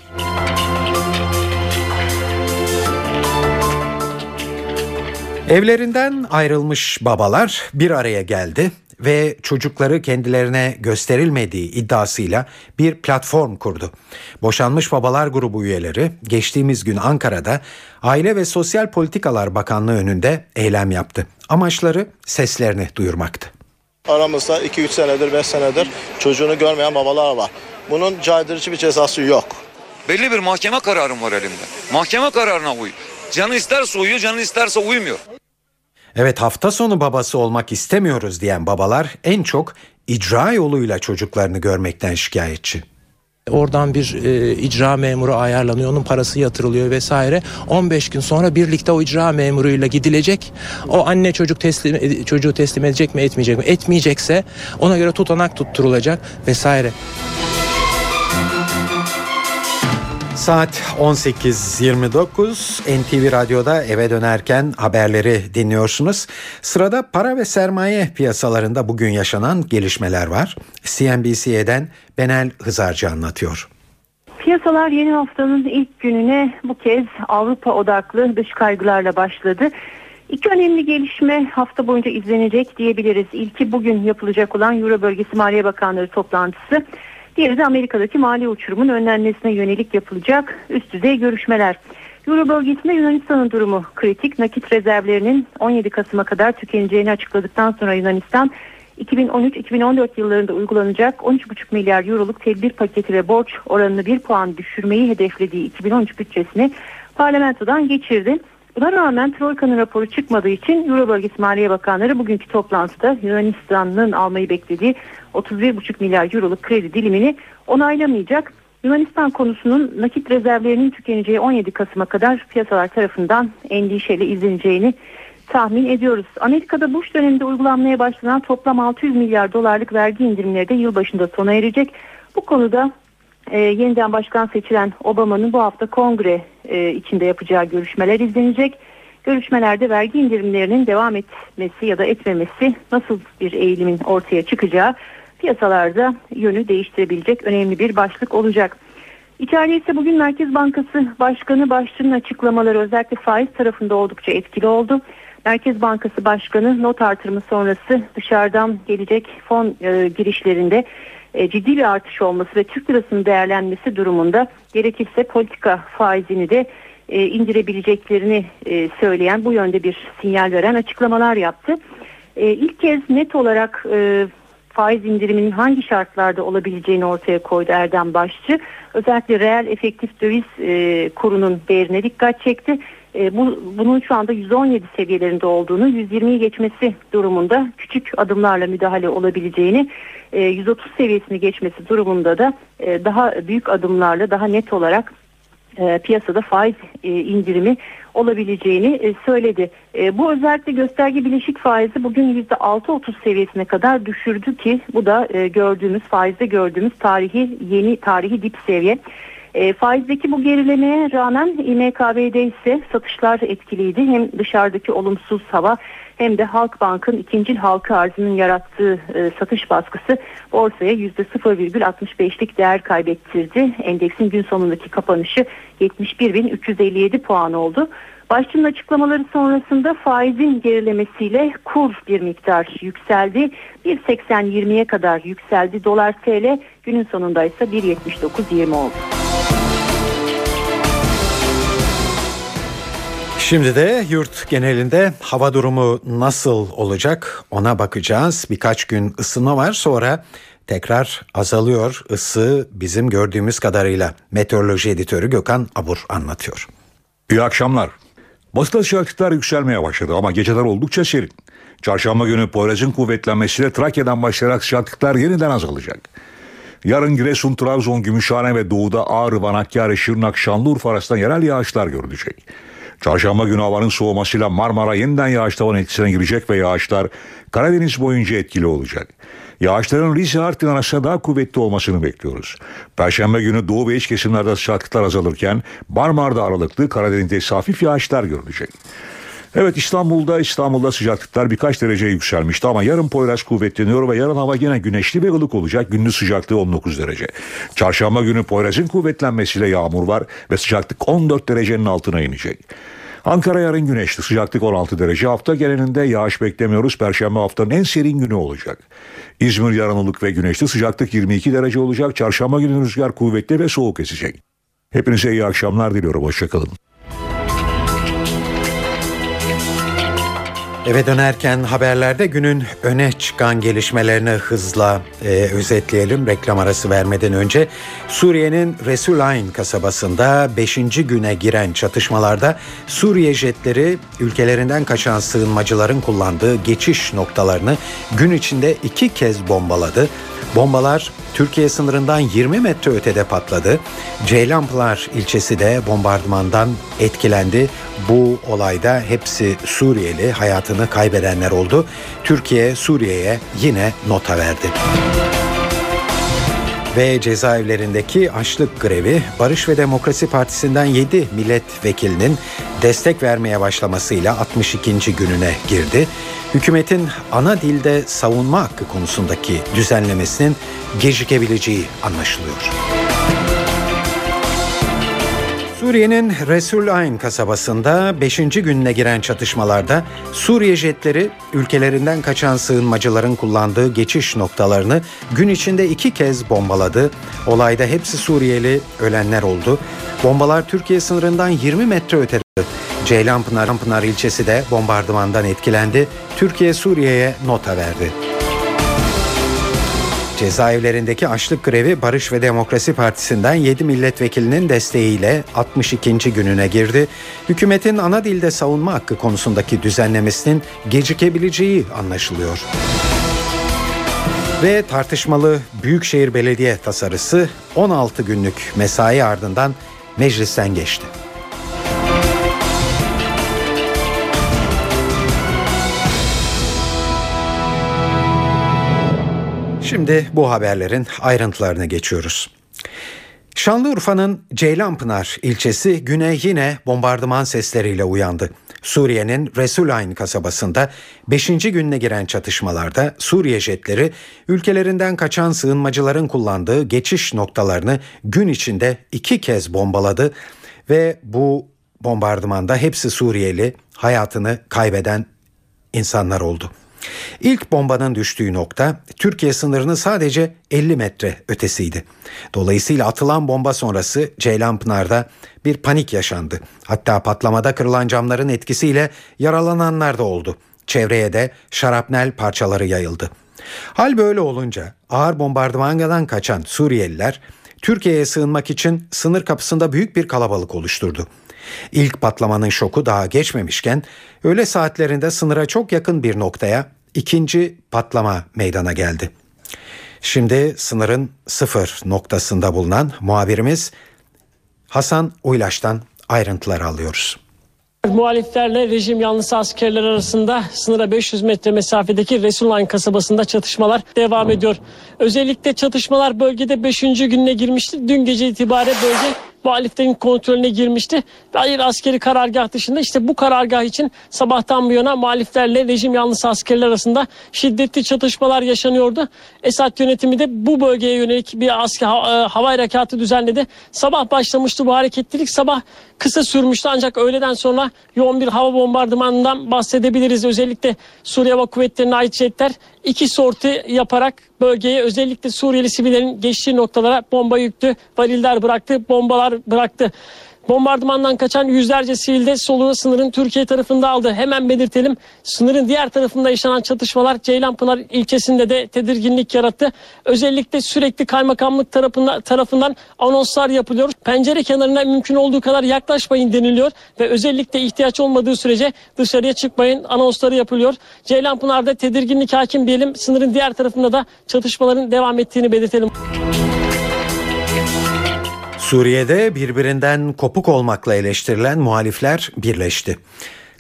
Evlerinden ayrılmış babalar bir araya geldi ve çocukları kendilerine gösterilmediği iddiasıyla bir platform kurdu. Boşanmış Babalar grubu üyeleri geçtiğimiz gün Ankara'da Aile ve Sosyal Politikalar Bakanlığı önünde eylem yaptı. Amaçları seslerini duyurmaktı. Aramızda 2-3 senedir 5 senedir çocuğunu görmeyen babalar var. Bunun caydırıcı bir cezası yok. Belli bir mahkeme kararım var elimde. Mahkeme kararına uy. Canı isterse uyuyor, canı isterse uymuyor. Evet hafta sonu babası olmak istemiyoruz diyen babalar en çok icra yoluyla çocuklarını görmekten şikayetçi. Oradan bir e, icra memuru ayarlanıyor, onun parası yatırılıyor vesaire. 15 gün sonra birlikte o icra memuruyla gidilecek. O anne çocuk teslim çocuğu teslim edecek mi, etmeyecek mi? Etmeyecekse ona göre tutanak tutturulacak vesaire. Saat 18.29 NTV Radyo'da eve dönerken haberleri dinliyorsunuz. Sırada para ve sermaye piyasalarında bugün yaşanan gelişmeler var. CNBC'den Benel Hızarcı anlatıyor. Piyasalar yeni haftanın ilk gününe bu kez Avrupa odaklı dış kaygılarla başladı. İki önemli gelişme hafta boyunca izlenecek diyebiliriz. İlki bugün yapılacak olan Euro Bölgesi Maliye Bakanları toplantısı. Diğeri de Amerika'daki mali uçurumun önlenmesine yönelik yapılacak üst düzey görüşmeler. Euro bölgesinde Yunanistan'ın durumu kritik. Nakit rezervlerinin 17 Kasım'a kadar tükeneceğini açıkladıktan sonra Yunanistan 2013-2014 yıllarında uygulanacak 13,5 milyar euroluk tedbir paketi ve borç oranını 1 puan düşürmeyi hedeflediği 2013 bütçesini parlamentodan geçirdi. Buna rağmen Troika'nın raporu çıkmadığı için Euro bölgesi Maliye Bakanları bugünkü toplantıda Yunanistan'ın almayı beklediği 31,5 milyar euroluk kredi dilimini onaylamayacak. Yunanistan konusunun nakit rezervlerinin tükeneceği 17 Kasım'a kadar piyasalar tarafından endişeyle izleneceğini tahmin ediyoruz. Amerika'da Bush döneminde uygulanmaya başlanan toplam 600 milyar dolarlık vergi indirimleri de yılbaşında sona erecek. Bu konuda e, yeniden başkan seçilen Obama'nın bu hafta kongre e, içinde yapacağı görüşmeler izlenecek. Görüşmelerde vergi indirimlerinin devam etmesi ya da etmemesi nasıl bir eğilimin ortaya çıkacağı piyasalarda yönü değiştirebilecek önemli bir başlık olacak. İçeride ise bugün Merkez Bankası Başkanı Başçı'nın açıklamaları özellikle faiz tarafında oldukça etkili oldu. Merkez Bankası Başkanı not artırımı sonrası dışarıdan gelecek fon e, girişlerinde e, ciddi bir artış olması ve Türk lirasının değerlenmesi durumunda gerekirse politika faizini de e, indirebileceklerini e, söyleyen bu yönde bir sinyal veren açıklamalar yaptı. E, ilk kez net olarak e, faiz indiriminin hangi şartlarda olabileceğini ortaya koydu Erdem Başçı. Özellikle reel efektif döviz kurunun değerine dikkat çekti. E, bu, bunun şu anda 117 seviyelerinde olduğunu, 120'yi geçmesi durumunda küçük adımlarla müdahale olabileceğini, e, 130 seviyesini geçmesi durumunda da e, daha büyük adımlarla daha net olarak e, piyasada faiz e, indirimi olabileceğini e, söyledi. E, bu özellikle gösterge bileşik faizi bugün %6.30 seviyesine kadar düşürdü ki bu da e, gördüğümüz faizde gördüğümüz tarihi yeni tarihi dip seviye. E, faizdeki bu gerilemeye rağmen İMKB'de ise satışlar etkiliydi. Hem dışarıdaki olumsuz hava hem de Halkbank'ın ikincil halka arzının yarattığı e, satış baskısı borsaya %0,65'lik değer kaybettirdi. Endeksin gün sonundaki kapanışı 71.357 puan oldu. Başçının açıklamaları sonrasında faizin gerilemesiyle kur bir miktar yükseldi. 1.80-20'ye kadar yükseldi. Dolar TL günün sonunda ise 1.79-20 oldu. Şimdi de yurt genelinde hava durumu nasıl olacak ona bakacağız. Birkaç gün ısınma var sonra tekrar azalıyor ısı bizim gördüğümüz kadarıyla. Meteoroloji editörü Gökhan Abur anlatıyor. İyi akşamlar. Batıda sıcaklıklar yükselmeye başladı ama geceler oldukça serin. Çarşamba günü Poyraz'ın kuvvetlenmesiyle Trakya'dan başlayarak sıcaklıklar yeniden azalacak. Yarın Giresun, Trabzon, Gümüşhane ve doğuda Ağrı, Van Hakkari, Şırnak, Şanlıurfa arasında yerel yağışlar görülecek. Çarşamba günü havanın soğumasıyla Marmara yeniden yağış tavan etkisine girecek ve yağışlar Karadeniz boyunca etkili olacak. Yağışların Rize Artvin arasında daha kuvvetli olmasını bekliyoruz. Perşembe günü doğu ve iç kesimlerde sıcaklıklar azalırken Marmara'da aralıklı Karadeniz'de hafif yağışlar görülecek. Evet İstanbul'da İstanbul'da sıcaklıklar birkaç derece yükselmişti ama yarın Poyraz kuvvetleniyor ve yarın hava gene güneşli ve ılık olacak. Gündüz sıcaklığı 19 derece. Çarşamba günü Poyraz'ın kuvvetlenmesiyle yağmur var ve sıcaklık 14 derecenin altına inecek. Ankara yarın güneşli sıcaklık 16 derece hafta genelinde yağış beklemiyoruz. Perşembe haftanın en serin günü olacak. İzmir yarın ılık ve güneşli sıcaklık 22 derece olacak. Çarşamba günü rüzgar kuvvetli ve soğuk esecek. Hepinize iyi akşamlar diliyorum. Hoşçakalın. Eve dönerken haberlerde günün öne çıkan gelişmelerini hızla e, özetleyelim. Reklam arası vermeden önce Suriye'nin Resulayn kasabasında 5. güne giren çatışmalarda Suriye jetleri ülkelerinden kaçan sığınmacıların kullandığı geçiş noktalarını gün içinde iki kez bombaladı. Bombalar Türkiye sınırından 20 metre ötede patladı. Ceylanpınar ilçesi de bombardımandan etkilendi. Bu olayda hepsi Suriyeli hayatını kaybedenler oldu. Türkiye Suriye'ye yine nota verdi ve cezaevlerindeki açlık grevi Barış ve Demokrasi Partisi'nden 7 milletvekilinin destek vermeye başlamasıyla 62. gününe girdi. Hükümetin ana dilde savunma hakkı konusundaki düzenlemesinin gecikebileceği anlaşılıyor. Suriye'nin Resulayn kasabasında 5. gününe giren çatışmalarda Suriye jetleri ülkelerinden kaçan sığınmacıların kullandığı geçiş noktalarını gün içinde iki kez bombaladı. Olayda hepsi Suriyeli ölenler oldu. Bombalar Türkiye sınırından 20 metre ötede. Ceylanpınar Pınar ilçesi de bombardımandan etkilendi. Türkiye Suriye'ye nota verdi. Cezaevlerindeki açlık grevi Barış ve Demokrasi Partisi'nden 7 milletvekilinin desteğiyle 62. gününe girdi. Hükümetin ana dilde savunma hakkı konusundaki düzenlemesinin gecikebileceği anlaşılıyor. Ve tartışmalı Büyükşehir Belediye tasarısı 16 günlük mesai ardından meclisten geçti. Şimdi bu haberlerin ayrıntılarına geçiyoruz. Şanlıurfa'nın Ceylanpınar ilçesi güne yine bombardıman sesleriyle uyandı. Suriye'nin Resulayn kasabasında 5. gününe giren çatışmalarda Suriye jetleri ülkelerinden kaçan sığınmacıların kullandığı geçiş noktalarını gün içinde iki kez bombaladı ve bu bombardımanda hepsi Suriyeli hayatını kaybeden insanlar oldu. İlk bombanın düştüğü nokta Türkiye sınırının sadece 50 metre ötesiydi. Dolayısıyla atılan bomba sonrası Ceylanpınar'da bir panik yaşandı. Hatta patlamada kırılan camların etkisiyle yaralananlar da oldu. Çevreye de şarapnel parçaları yayıldı. Hal böyle olunca ağır bombardımandan kaçan Suriyeliler Türkiye'ye sığınmak için sınır kapısında büyük bir kalabalık oluşturdu. İlk patlamanın şoku daha geçmemişken öğle saatlerinde sınıra çok yakın bir noktaya ikinci patlama meydana geldi. Şimdi sınırın sıfır noktasında bulunan muhabirimiz Hasan Uylaş'tan ayrıntılar alıyoruz. Muhaliflerle rejim yanlısı askerler arasında sınıra 500 metre mesafedeki Resulayn kasabasında çatışmalar devam ediyor. Özellikle çatışmalar bölgede 5. gününe girmişti. Dün gece itibariyle bölge muhaliflerin kontrolüne girmişti. Hayır askeri karargah dışında işte bu karargah için sabahtan bu yana muhaliflerle rejim yanlısı askerler arasında şiddetli çatışmalar yaşanıyordu. Esad yönetimi de bu bölgeye yönelik bir asker hava harekatı düzenledi. Sabah başlamıştı bu hareketlilik. Sabah kısa sürmüştü ancak öğleden sonra yoğun bir hava bombardımanından bahsedebiliriz. Özellikle Suriye Hava Kuvvetleri'ne ait jetler iki sorti yaparak bölgeye özellikle Suriyeli sivillerin geçtiği noktalara bomba yüktü, variller bıraktı, bombalar bıraktı. Bombardımandan kaçan yüzlerce sivil soluğu sınırın Türkiye tarafında aldı. Hemen belirtelim sınırın diğer tarafında yaşanan çatışmalar Ceylanpınar ilçesinde de tedirginlik yarattı. Özellikle sürekli kaymakamlık tarafından, tarafından anonslar yapılıyor. Pencere kenarına mümkün olduğu kadar yaklaşmayın deniliyor ve özellikle ihtiyaç olmadığı sürece dışarıya çıkmayın anonsları yapılıyor. Ceylanpınar'da tedirginlik hakim diyelim. Sınırın diğer tarafında da çatışmaların devam ettiğini belirtelim. Suriye'de birbirinden kopuk olmakla eleştirilen muhalifler birleşti.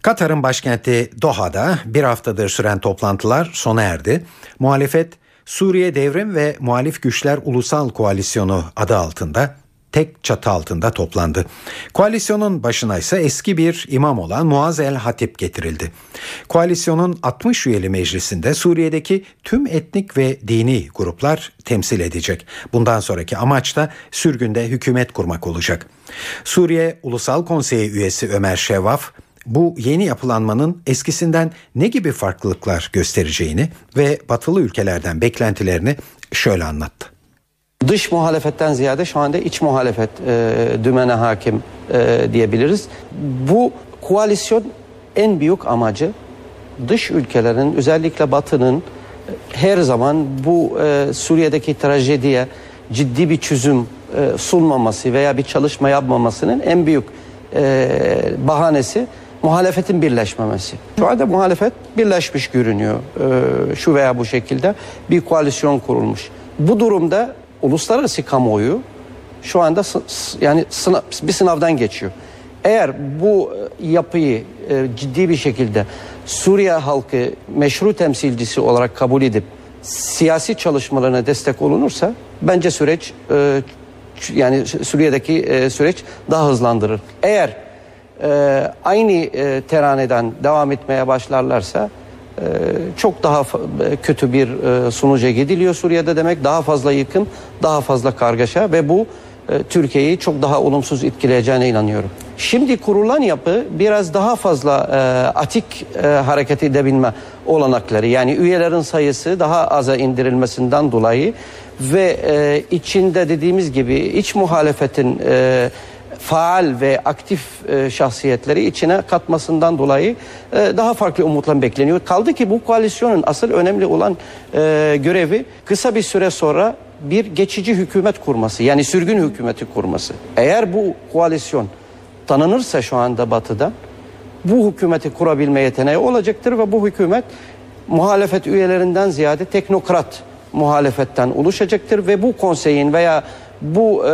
Katar'ın başkenti Doha'da bir haftadır süren toplantılar sona erdi. Muhalefet Suriye Devrim ve Muhalif Güçler Ulusal Koalisyonu adı altında tek çatı altında toplandı. Koalisyonun başına ise eski bir imam olan Muaz el Hatip getirildi. Koalisyonun 60 üyeli meclisinde Suriye'deki tüm etnik ve dini gruplar temsil edecek. Bundan sonraki amaç da sürgünde hükümet kurmak olacak. Suriye Ulusal Konseyi üyesi Ömer Şevaf, bu yeni yapılanmanın eskisinden ne gibi farklılıklar göstereceğini ve batılı ülkelerden beklentilerini şöyle anlattı dış muhalefetten ziyade şu anda iç muhalefet e, dümene hakim e, diyebiliriz. Bu koalisyon en büyük amacı dış ülkelerin özellikle Batı'nın her zaman bu e, Suriye'deki trajediye ciddi bir çözüm e, sunmaması veya bir çalışma yapmamasının en büyük e, bahanesi muhalefetin birleşmemesi. Şu anda muhalefet birleşmiş görünüyor e, şu veya bu şekilde bir koalisyon kurulmuş. Bu durumda uluslararası kamuoyu şu anda yani sınav, bir sınavdan geçiyor. Eğer bu e, yapıyı e, ciddi bir şekilde Suriye halkı meşru temsilcisi olarak kabul edip siyasi çalışmalarına destek olunursa bence süreç e, yani Suriye'deki e, süreç daha hızlandırır. Eğer e, aynı e, teraneden devam etmeye başlarlarsa çok daha e, kötü bir e, sonuca gidiliyor Suriye'de demek. Daha fazla yıkım, daha fazla kargaşa ve bu e, Türkiye'yi çok daha olumsuz etkileyeceğine inanıyorum. Şimdi kurulan yapı biraz daha fazla e, atik e, hareket edebilme olanakları yani üyelerin sayısı daha aza indirilmesinden dolayı ve e, içinde dediğimiz gibi iç muhalefetin e, faal ve aktif e, şahsiyetleri içine katmasından dolayı e, daha farklı umutlar bekleniyor. Kaldı ki bu koalisyonun asıl önemli olan e, görevi kısa bir süre sonra bir geçici hükümet kurması yani sürgün hükümeti kurması. Eğer bu koalisyon tanınırsa şu anda batıda bu hükümeti kurabilme yeteneği olacaktır ve bu hükümet muhalefet üyelerinden ziyade teknokrat muhalefetten oluşacaktır ve bu konseyin veya bu e,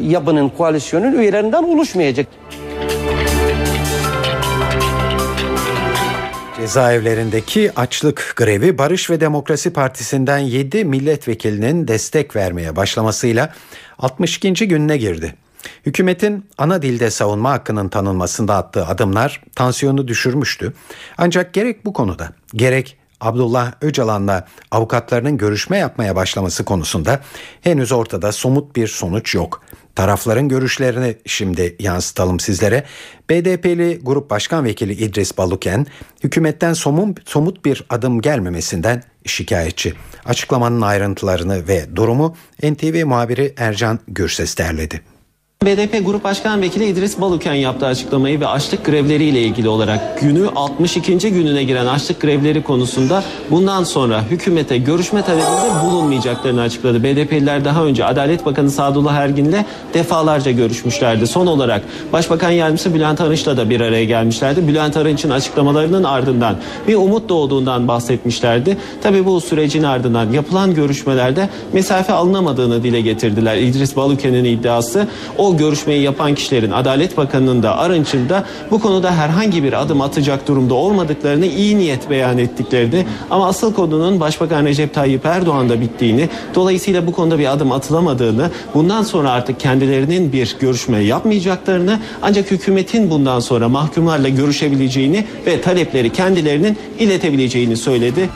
yapının koalisyonun üyelerinden oluşmayacak. Cezaevlerindeki açlık grevi Barış ve Demokrasi Partisi'nden 7 milletvekilinin destek vermeye başlamasıyla 62. gününe girdi. Hükümetin ana dilde savunma hakkının tanınmasında attığı adımlar tansiyonu düşürmüştü. Ancak gerek bu konuda gerek Abdullah Öcalan'la avukatlarının görüşme yapmaya başlaması konusunda henüz ortada somut bir sonuç yok. Tarafların görüşlerini şimdi yansıtalım sizlere. BDP'li Grup Başkan Vekili İdris Baluken, hükümetten somut, somut bir adım gelmemesinden şikayetçi. Açıklamanın ayrıntılarını ve durumu NTV muhabiri Ercan Gürses derledi. BDP Grup Başkan Vekili İdris Baluken yaptığı açıklamayı ve açlık grevleriyle ilgili olarak günü 62. gününe giren açlık grevleri konusunda bundan sonra hükümete görüşme talebinde bulunmayacaklarını açıkladı. BDP'liler daha önce Adalet Bakanı Sadullah Ergin'le defalarca görüşmüşlerdi. Son olarak Başbakan Yardımcısı Bülent Arınç'la da bir araya gelmişlerdi. Bülent Arınç'ın açıklamalarının ardından bir umut doğduğundan bahsetmişlerdi. Tabii bu sürecin ardından yapılan görüşmelerde mesafe alınamadığını dile getirdiler. İdris Baluken'in iddiası o görüşmeyi yapan kişilerin Adalet Bakanı'nın da Arınç'ın da bu konuda herhangi bir adım atacak durumda olmadıklarını iyi niyet beyan ettiklerini ama asıl konunun Başbakan Recep Tayyip Erdoğan'da bittiğini dolayısıyla bu konuda bir adım atılamadığını bundan sonra artık kendilerinin bir görüşme yapmayacaklarını ancak hükümetin bundan sonra mahkumlarla görüşebileceğini ve talepleri kendilerinin iletebileceğini söyledi.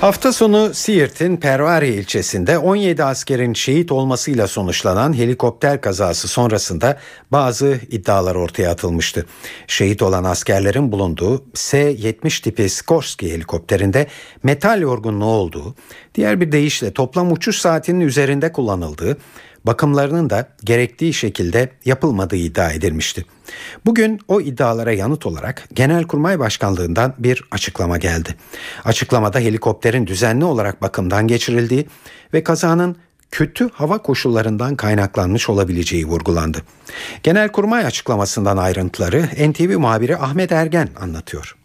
Hafta sonu Siirt'in Pervari ilçesinde 17 askerin şehit olmasıyla sonuçlanan helikopter kazası sonrasında bazı iddialar ortaya atılmıştı. Şehit olan askerlerin bulunduğu S-70 tipi Skorsky helikopterinde metal yorgunluğu olduğu, diğer bir deyişle toplam uçuş saatinin üzerinde kullanıldığı, bakımlarının da gerektiği şekilde yapılmadığı iddia edilmişti. Bugün o iddialara yanıt olarak Genelkurmay Başkanlığından bir açıklama geldi. Açıklamada helikopterin düzenli olarak bakımdan geçirildiği ve kazanın kötü hava koşullarından kaynaklanmış olabileceği vurgulandı. Genelkurmay açıklamasından ayrıntıları NTV muhabiri Ahmet Ergen anlatıyor.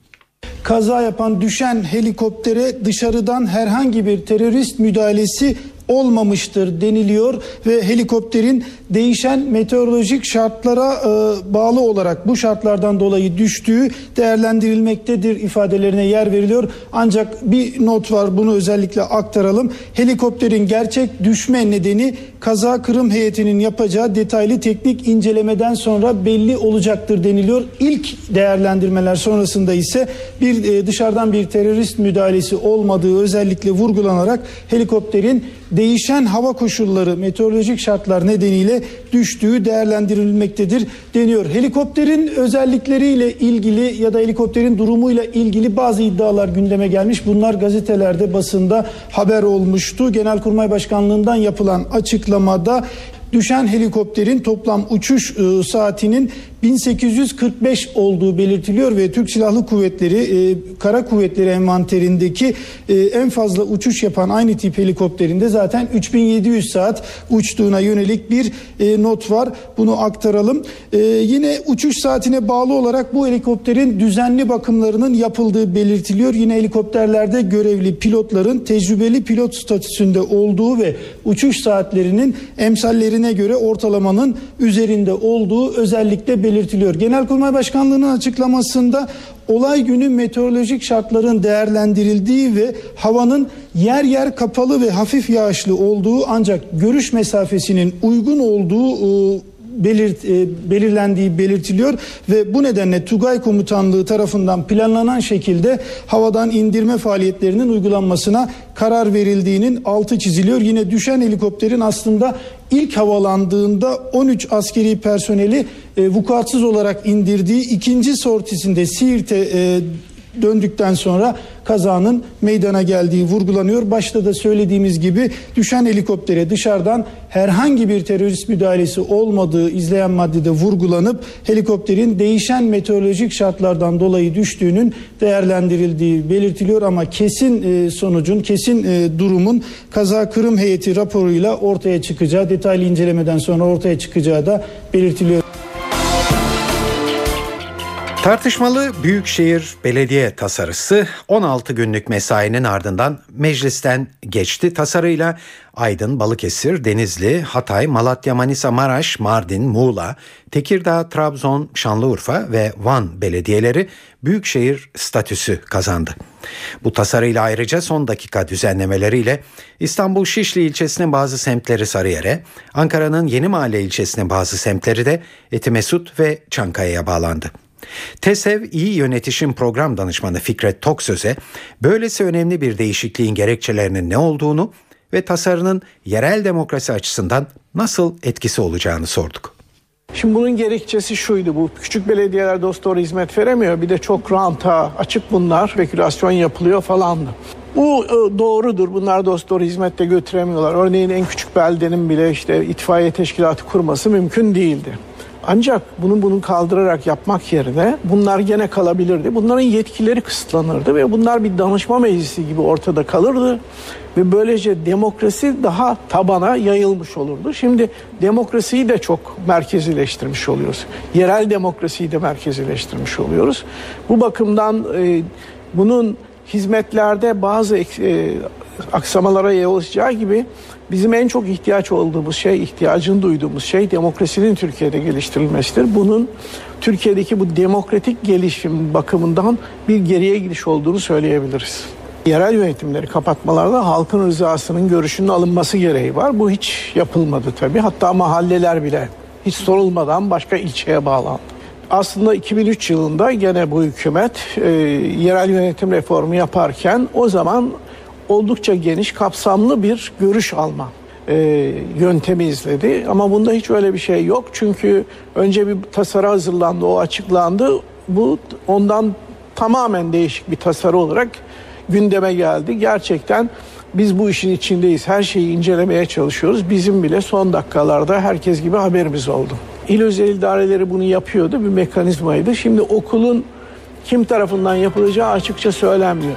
Kaza yapan düşen helikoptere dışarıdan herhangi bir terörist müdahalesi olmamıştır deniliyor ve helikopterin değişen meteorolojik şartlara e, bağlı olarak bu şartlardan dolayı düştüğü değerlendirilmektedir ifadelerine yer veriliyor. Ancak bir not var bunu özellikle aktaralım. Helikopterin gerçek düşme nedeni kaza kırım heyetinin yapacağı detaylı teknik incelemeden sonra belli olacaktır deniliyor. İlk değerlendirmeler sonrasında ise bir e, dışarıdan bir terörist müdahalesi olmadığı özellikle vurgulanarak helikopterin değişen hava koşulları, meteorolojik şartlar nedeniyle düştüğü değerlendirilmektedir deniyor. Helikopterin özellikleriyle ilgili ya da helikopterin durumuyla ilgili bazı iddialar gündeme gelmiş. Bunlar gazetelerde, basında haber olmuştu. Genelkurmay Başkanlığından yapılan açıklamada düşen helikopterin toplam uçuş e, saatinin 1845 olduğu belirtiliyor ve Türk Silahlı Kuvvetleri e, Kara Kuvvetleri envanterindeki e, en fazla uçuş yapan aynı tip helikopterinde zaten 3700 saat uçtuğuna yönelik bir e, not var. Bunu aktaralım. E, yine uçuş saatine bağlı olarak bu helikopterin düzenli bakımlarının yapıldığı belirtiliyor. Yine helikopterlerde görevli pilotların tecrübeli pilot statüsünde olduğu ve uçuş saatlerinin emsallerine göre ortalamanın üzerinde olduğu özellikle belirtiliyor. Genelkurmay Başkanlığı'nın açıklamasında olay günü meteorolojik şartların değerlendirildiği ve havanın yer yer kapalı ve hafif yağışlı olduğu ancak görüş mesafesinin uygun olduğu e, belirt, e, belirlendiği belirtiliyor ve bu nedenle Tugay Komutanlığı tarafından planlanan şekilde havadan indirme faaliyetlerinin uygulanmasına karar verildiğinin altı çiziliyor. Yine düşen helikopterin aslında ilk havalandığında 13 askeri personeli e, vukuatsız olarak indirdiği ikinci sortisinde Siirt'e e, döndükten sonra kazanın meydana geldiği vurgulanıyor. Başta da söylediğimiz gibi düşen helikoptere dışarıdan herhangi bir terörist müdahalesi olmadığı izleyen maddede vurgulanıp helikopterin değişen meteorolojik şartlardan dolayı düştüğünün değerlendirildiği belirtiliyor ama kesin e, sonucun, kesin e, durumun kaza kırım heyeti raporuyla ortaya çıkacağı, detaylı incelemeden sonra ortaya çıkacağı da belirtiliyor. Tartışmalı Büyükşehir Belediye tasarısı 16 günlük mesainin ardından meclisten geçti. Tasarıyla Aydın, Balıkesir, Denizli, Hatay, Malatya, Manisa, Maraş, Mardin, Muğla, Tekirdağ, Trabzon, Şanlıurfa ve Van belediyeleri büyükşehir statüsü kazandı. Bu tasarıyla ayrıca son dakika düzenlemeleriyle İstanbul Şişli ilçesinin bazı semtleri Sarıyer'e, Ankara'nın Yeni Mahalle ilçesinin bazı semtleri de Etimesut ve Çankaya'ya bağlandı. TESEV İyi Yönetişim Program Danışmanı Fikret Toksöz'e böylesi önemli bir değişikliğin gerekçelerinin ne olduğunu ve tasarının yerel demokrasi açısından nasıl etkisi olacağını sorduk. Şimdi bunun gerekçesi şuydu bu küçük belediyeler dost doğru hizmet veremiyor bir de çok ranta açık bunlar spekülasyon yapılıyor falandı. Bu e, doğrudur bunlar dost doğru hizmette götüremiyorlar. Örneğin en küçük beldenin bile işte itfaiye teşkilatı kurması mümkün değildi. Ancak bunu bunun kaldırarak yapmak yerine bunlar gene kalabilirdi. Bunların yetkileri kısıtlanırdı ve bunlar bir danışma meclisi gibi ortada kalırdı. Ve böylece demokrasi daha tabana yayılmış olurdu. Şimdi demokrasiyi de çok merkezileştirmiş oluyoruz. Yerel demokrasiyi de merkezileştirmiş oluyoruz. Bu bakımdan e, bunun hizmetlerde bazı e, aksamalara yol açacağı gibi bizim en çok ihtiyaç olduğumuz şey, ihtiyacını duyduğumuz şey demokrasinin Türkiye'de geliştirilmesidir. Bunun Türkiye'deki bu demokratik gelişim bakımından bir geriye gidiş olduğunu söyleyebiliriz. Yerel yönetimleri kapatmalarda halkın rızasının görüşünün alınması gereği var. Bu hiç yapılmadı tabii. Hatta mahalleler bile hiç sorulmadan başka ilçeye bağlandı. Aslında 2003 yılında gene bu hükümet e, yerel yönetim reformu yaparken o zaman oldukça geniş kapsamlı bir görüş alma e, yöntemi izledi. Ama bunda hiç öyle bir şey yok. Çünkü önce bir tasarı hazırlandı, o açıklandı. Bu ondan tamamen değişik bir tasarı olarak gündeme geldi. Gerçekten biz bu işin içindeyiz. Her şeyi incelemeye çalışıyoruz. Bizim bile son dakikalarda herkes gibi haberimiz oldu. İl özel idareleri bunu yapıyordu. Bir mekanizmaydı. Şimdi okulun kim tarafından yapılacağı açıkça söylenmiyor.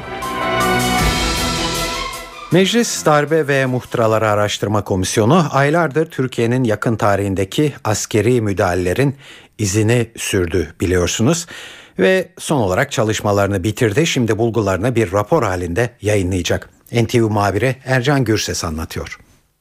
Meclis Darbe ve Muhtıraları Araştırma Komisyonu aylardır Türkiye'nin yakın tarihindeki askeri müdahalelerin izini sürdü biliyorsunuz ve son olarak çalışmalarını bitirdi. Şimdi bulgularını bir rapor halinde yayınlayacak. NTV muhabiri Ercan Gürses anlatıyor.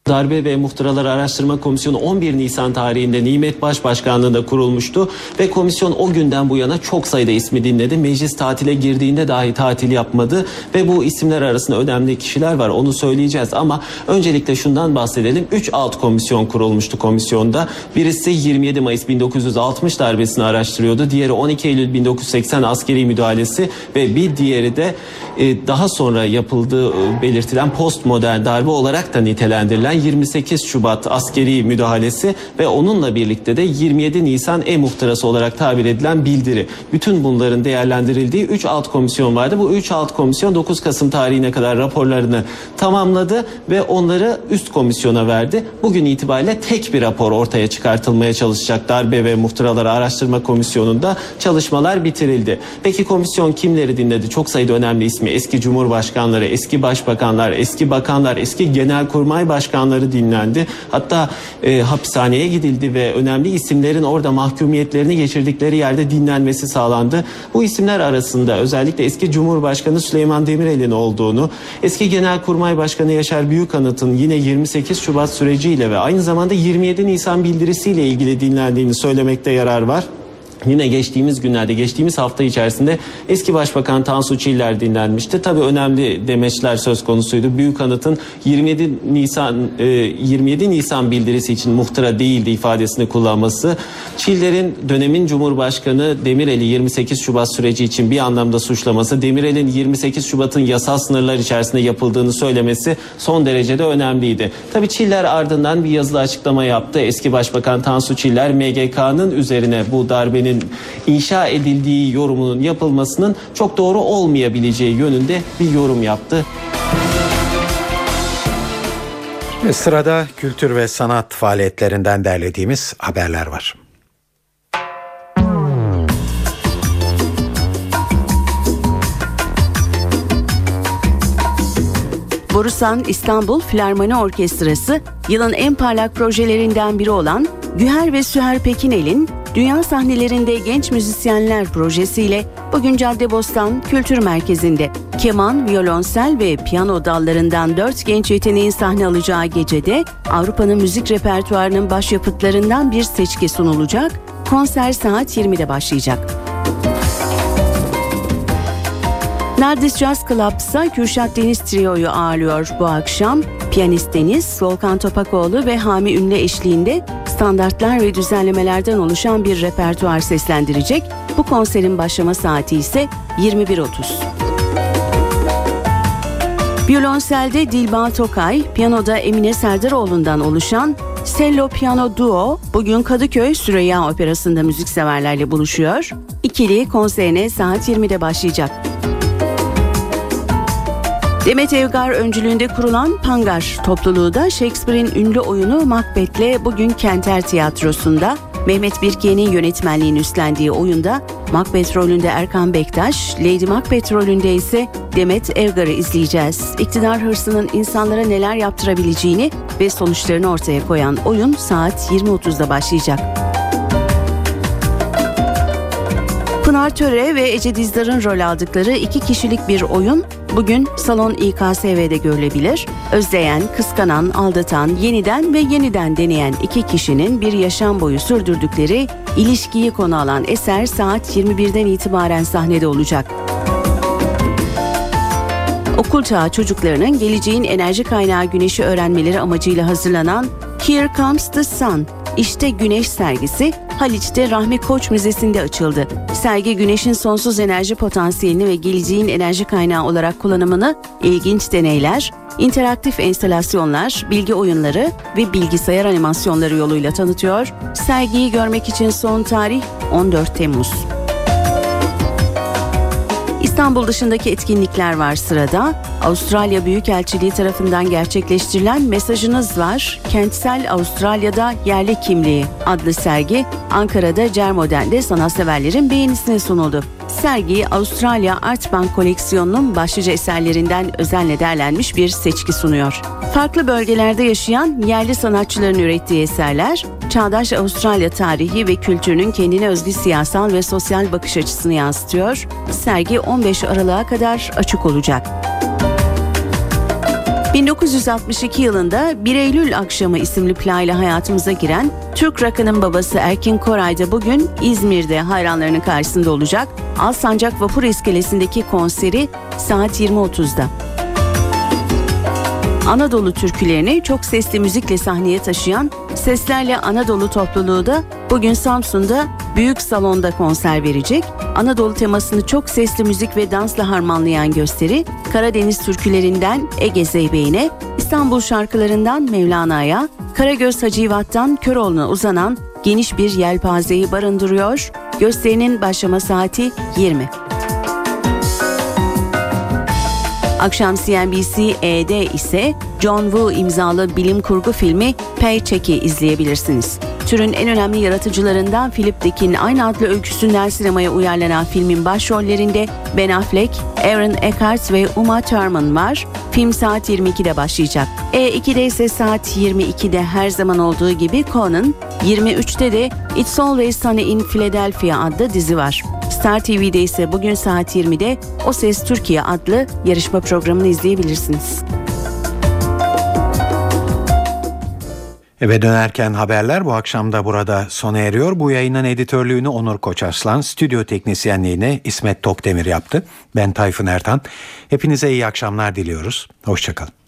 Darbe ve Muhtıralar Araştırma Komisyonu 11 Nisan tarihinde Nimet Baş Başkanlığı'nda kurulmuştu ve komisyon o günden bu yana çok sayıda ismi dinledi. Meclis tatile girdiğinde dahi tatil yapmadı ve bu isimler arasında önemli kişiler var onu söyleyeceğiz ama öncelikle şundan bahsedelim. 3 alt komisyon kurulmuştu komisyonda. Birisi 27 Mayıs 1960 darbesini araştırıyordu. Diğeri 12 Eylül 1980 askeri müdahalesi ve bir diğeri de e, daha sonra yapıldığı e, belirtilen postmodern darbe olarak da nitelendirilen 28 Şubat askeri müdahalesi ve onunla birlikte de 27 Nisan e-muhtırası olarak tabir edilen bildiri. Bütün bunların değerlendirildiği 3 alt komisyon vardı. Bu 3 alt komisyon 9 Kasım tarihine kadar raporlarını tamamladı ve onları üst komisyona verdi. Bugün itibariyle tek bir rapor ortaya çıkartılmaya çalışacak darbe ve muhtıraları araştırma komisyonunda çalışmalar bitirildi. Peki komisyon kimleri dinledi? Çok sayıda önemli ismi eski cumhurbaşkanları, eski başbakanlar, eski bakanlar, eski genelkurmay başkanları dinlendi. Hatta e, hapishaneye gidildi ve önemli isimlerin orada mahkumiyetlerini geçirdikleri yerde dinlenmesi sağlandı. Bu isimler arasında özellikle eski Cumhurbaşkanı Süleyman Demirel'in olduğunu, eski Genelkurmay Başkanı Yaşar Büyükanıt'ın yine 28 Şubat süreciyle ve aynı zamanda 27 Nisan bildirisiyle ilgili dinlendiğini söylemekte yarar var. Yine geçtiğimiz günlerde, geçtiğimiz hafta içerisinde eski Başbakan Tansu Çiller dinlenmişti. Tabii önemli demeçler söz konusuydu. Büyük Anıt'ın 27 Nisan e, 27 Nisan bildirisi için muhtıra değildi ifadesini kullanması. Çiller'in dönemin Cumhurbaşkanı Demirel'i 28 Şubat süreci için bir anlamda suçlaması, Demirel'in 28 Şubat'ın yasal sınırlar içerisinde yapıldığını söylemesi son derecede önemliydi. Tabii Çiller ardından bir yazılı açıklama yaptı. Eski Başbakan Tansu Çiller MGK'nın üzerine bu darbenin inşa edildiği yorumunun yapılmasının çok doğru olmayabileceği yönünde bir yorum yaptı. Sırada kültür ve sanat faaliyetlerinden derlediğimiz haberler var. Borusan İstanbul Filarmoni Orkestrası yılın en parlak projelerinden biri olan Güher ve Süher Pekinel'in Dünya sahnelerinde genç müzisyenler projesiyle bugün Caddebostan Kültür Merkezi'nde keman, violonsel ve piyano dallarından dört genç yeteneğin sahne alacağı gecede Avrupa'nın müzik repertuarının başyapıtlarından bir seçki sunulacak. Konser saat 20'de başlayacak. Nardis Jazz Club ise Kürşat Deniz Trio'yu ağırlıyor bu akşam. Piyanist Deniz, Volkan Topakoğlu ve Hami Ünlü eşliğinde standartlar ve düzenlemelerden oluşan bir repertuar seslendirecek. Bu konserin başlama saati ise 21.30. Violonselde Dilba Tokay, piyanoda Emine Serdaroğlu'ndan oluşan Cello Piano Duo bugün Kadıköy Süreyya Operası'nda müzikseverlerle buluşuyor. İkili konserine saat 20'de başlayacak. Demet Evgar öncülüğünde kurulan Pangar topluluğu da Shakespeare'in ünlü oyunu Macbeth'le bugün Kenter Tiyatrosu'nda Mehmet Birkiye'nin yönetmenliğini üstlendiği oyunda Macbeth rolünde Erkan Bektaş, Lady Macbeth rolünde ise Demet Evgar'ı izleyeceğiz. İktidar hırsının insanlara neler yaptırabileceğini ve sonuçlarını ortaya koyan oyun saat 20.30'da başlayacak. Pınar Töre ve Ece Dizdar'ın rol aldıkları iki kişilik bir oyun bugün Salon İKSV'de görülebilir. Özleyen, kıskanan, aldatan, yeniden ve yeniden deneyen iki kişinin bir yaşam boyu sürdürdükleri ilişkiyi konu alan eser saat 21'den itibaren sahnede olacak. Okul çağı çocuklarının geleceğin enerji kaynağı güneşi öğrenmeleri amacıyla hazırlanan Here Comes the Sun işte Güneş sergisi Haliç'te Rahmi Koç Müzesi'nde açıldı. Sergi güneşin sonsuz enerji potansiyelini ve geleceğin enerji kaynağı olarak kullanımını, ilginç deneyler, interaktif enstalasyonlar, bilgi oyunları ve bilgisayar animasyonları yoluyla tanıtıyor. Sergiyi görmek için son tarih 14 Temmuz. İstanbul dışındaki etkinlikler var sırada. Avustralya Büyükelçiliği tarafından gerçekleştirilen Mesajınız Var, Kentsel Avustralya'da Yerli Kimliği adlı sergi Ankara'da Cermoden'de sanatseverlerin beğenisine sunuldu. Sergi Avustralya Art Bank koleksiyonunun başlıca eserlerinden özenle derlenmiş bir seçki sunuyor. Farklı bölgelerde yaşayan yerli sanatçıların ürettiği eserler, çağdaş Avustralya tarihi ve kültürünün kendine özgü siyasal ve sosyal bakış açısını yansıtıyor. Sergi 15 Aralık'a kadar açık olacak. 1962 yılında 1 Eylül akşamı isimli playla hayatımıza giren Türk rakının babası Erkin Koray da bugün İzmir'de hayranlarının karşısında olacak. Alsancak Vapur İskelesi'ndeki konseri saat 20.30'da. Anadolu türkülerini çok sesli müzikle sahneye taşıyan Seslerle Anadolu topluluğu da bugün Samsun'da büyük salonda konser verecek. Anadolu temasını çok sesli müzik ve dansla harmanlayan gösteri Karadeniz türkülerinden Ege Zeybeği'ne, İstanbul şarkılarından Mevlana'ya, Karagöz Hacivat'tan Köroğlu'na uzanan geniş bir yelpazeyi barındırıyor. Gösterinin başlama saati 20. Akşam CNBC-E'de ise John Woo imzalı bilim kurgu filmi Paycheck'i izleyebilirsiniz. Türün en önemli yaratıcılarından Philip Dick'in aynı adlı öyküsünden sinemaya uyarlanan filmin başrollerinde Ben Affleck, Aaron Eckhart ve Uma Thurman var. Film saat 22'de başlayacak. E2'de ise saat 22'de her zaman olduğu gibi Conan, 23'te de It's Always Sunny in Philadelphia adlı dizi var. Star TV'de ise bugün saat 20'de O Ses Türkiye adlı yarışma programını izleyebilirsiniz. Eve dönerken haberler bu akşam da burada sona eriyor. Bu yayının editörlüğünü Onur Koçarslan, stüdyo teknisyenliğini İsmet Tokdemir yaptı. Ben Tayfun Ertan. Hepinize iyi akşamlar diliyoruz. Hoşçakalın.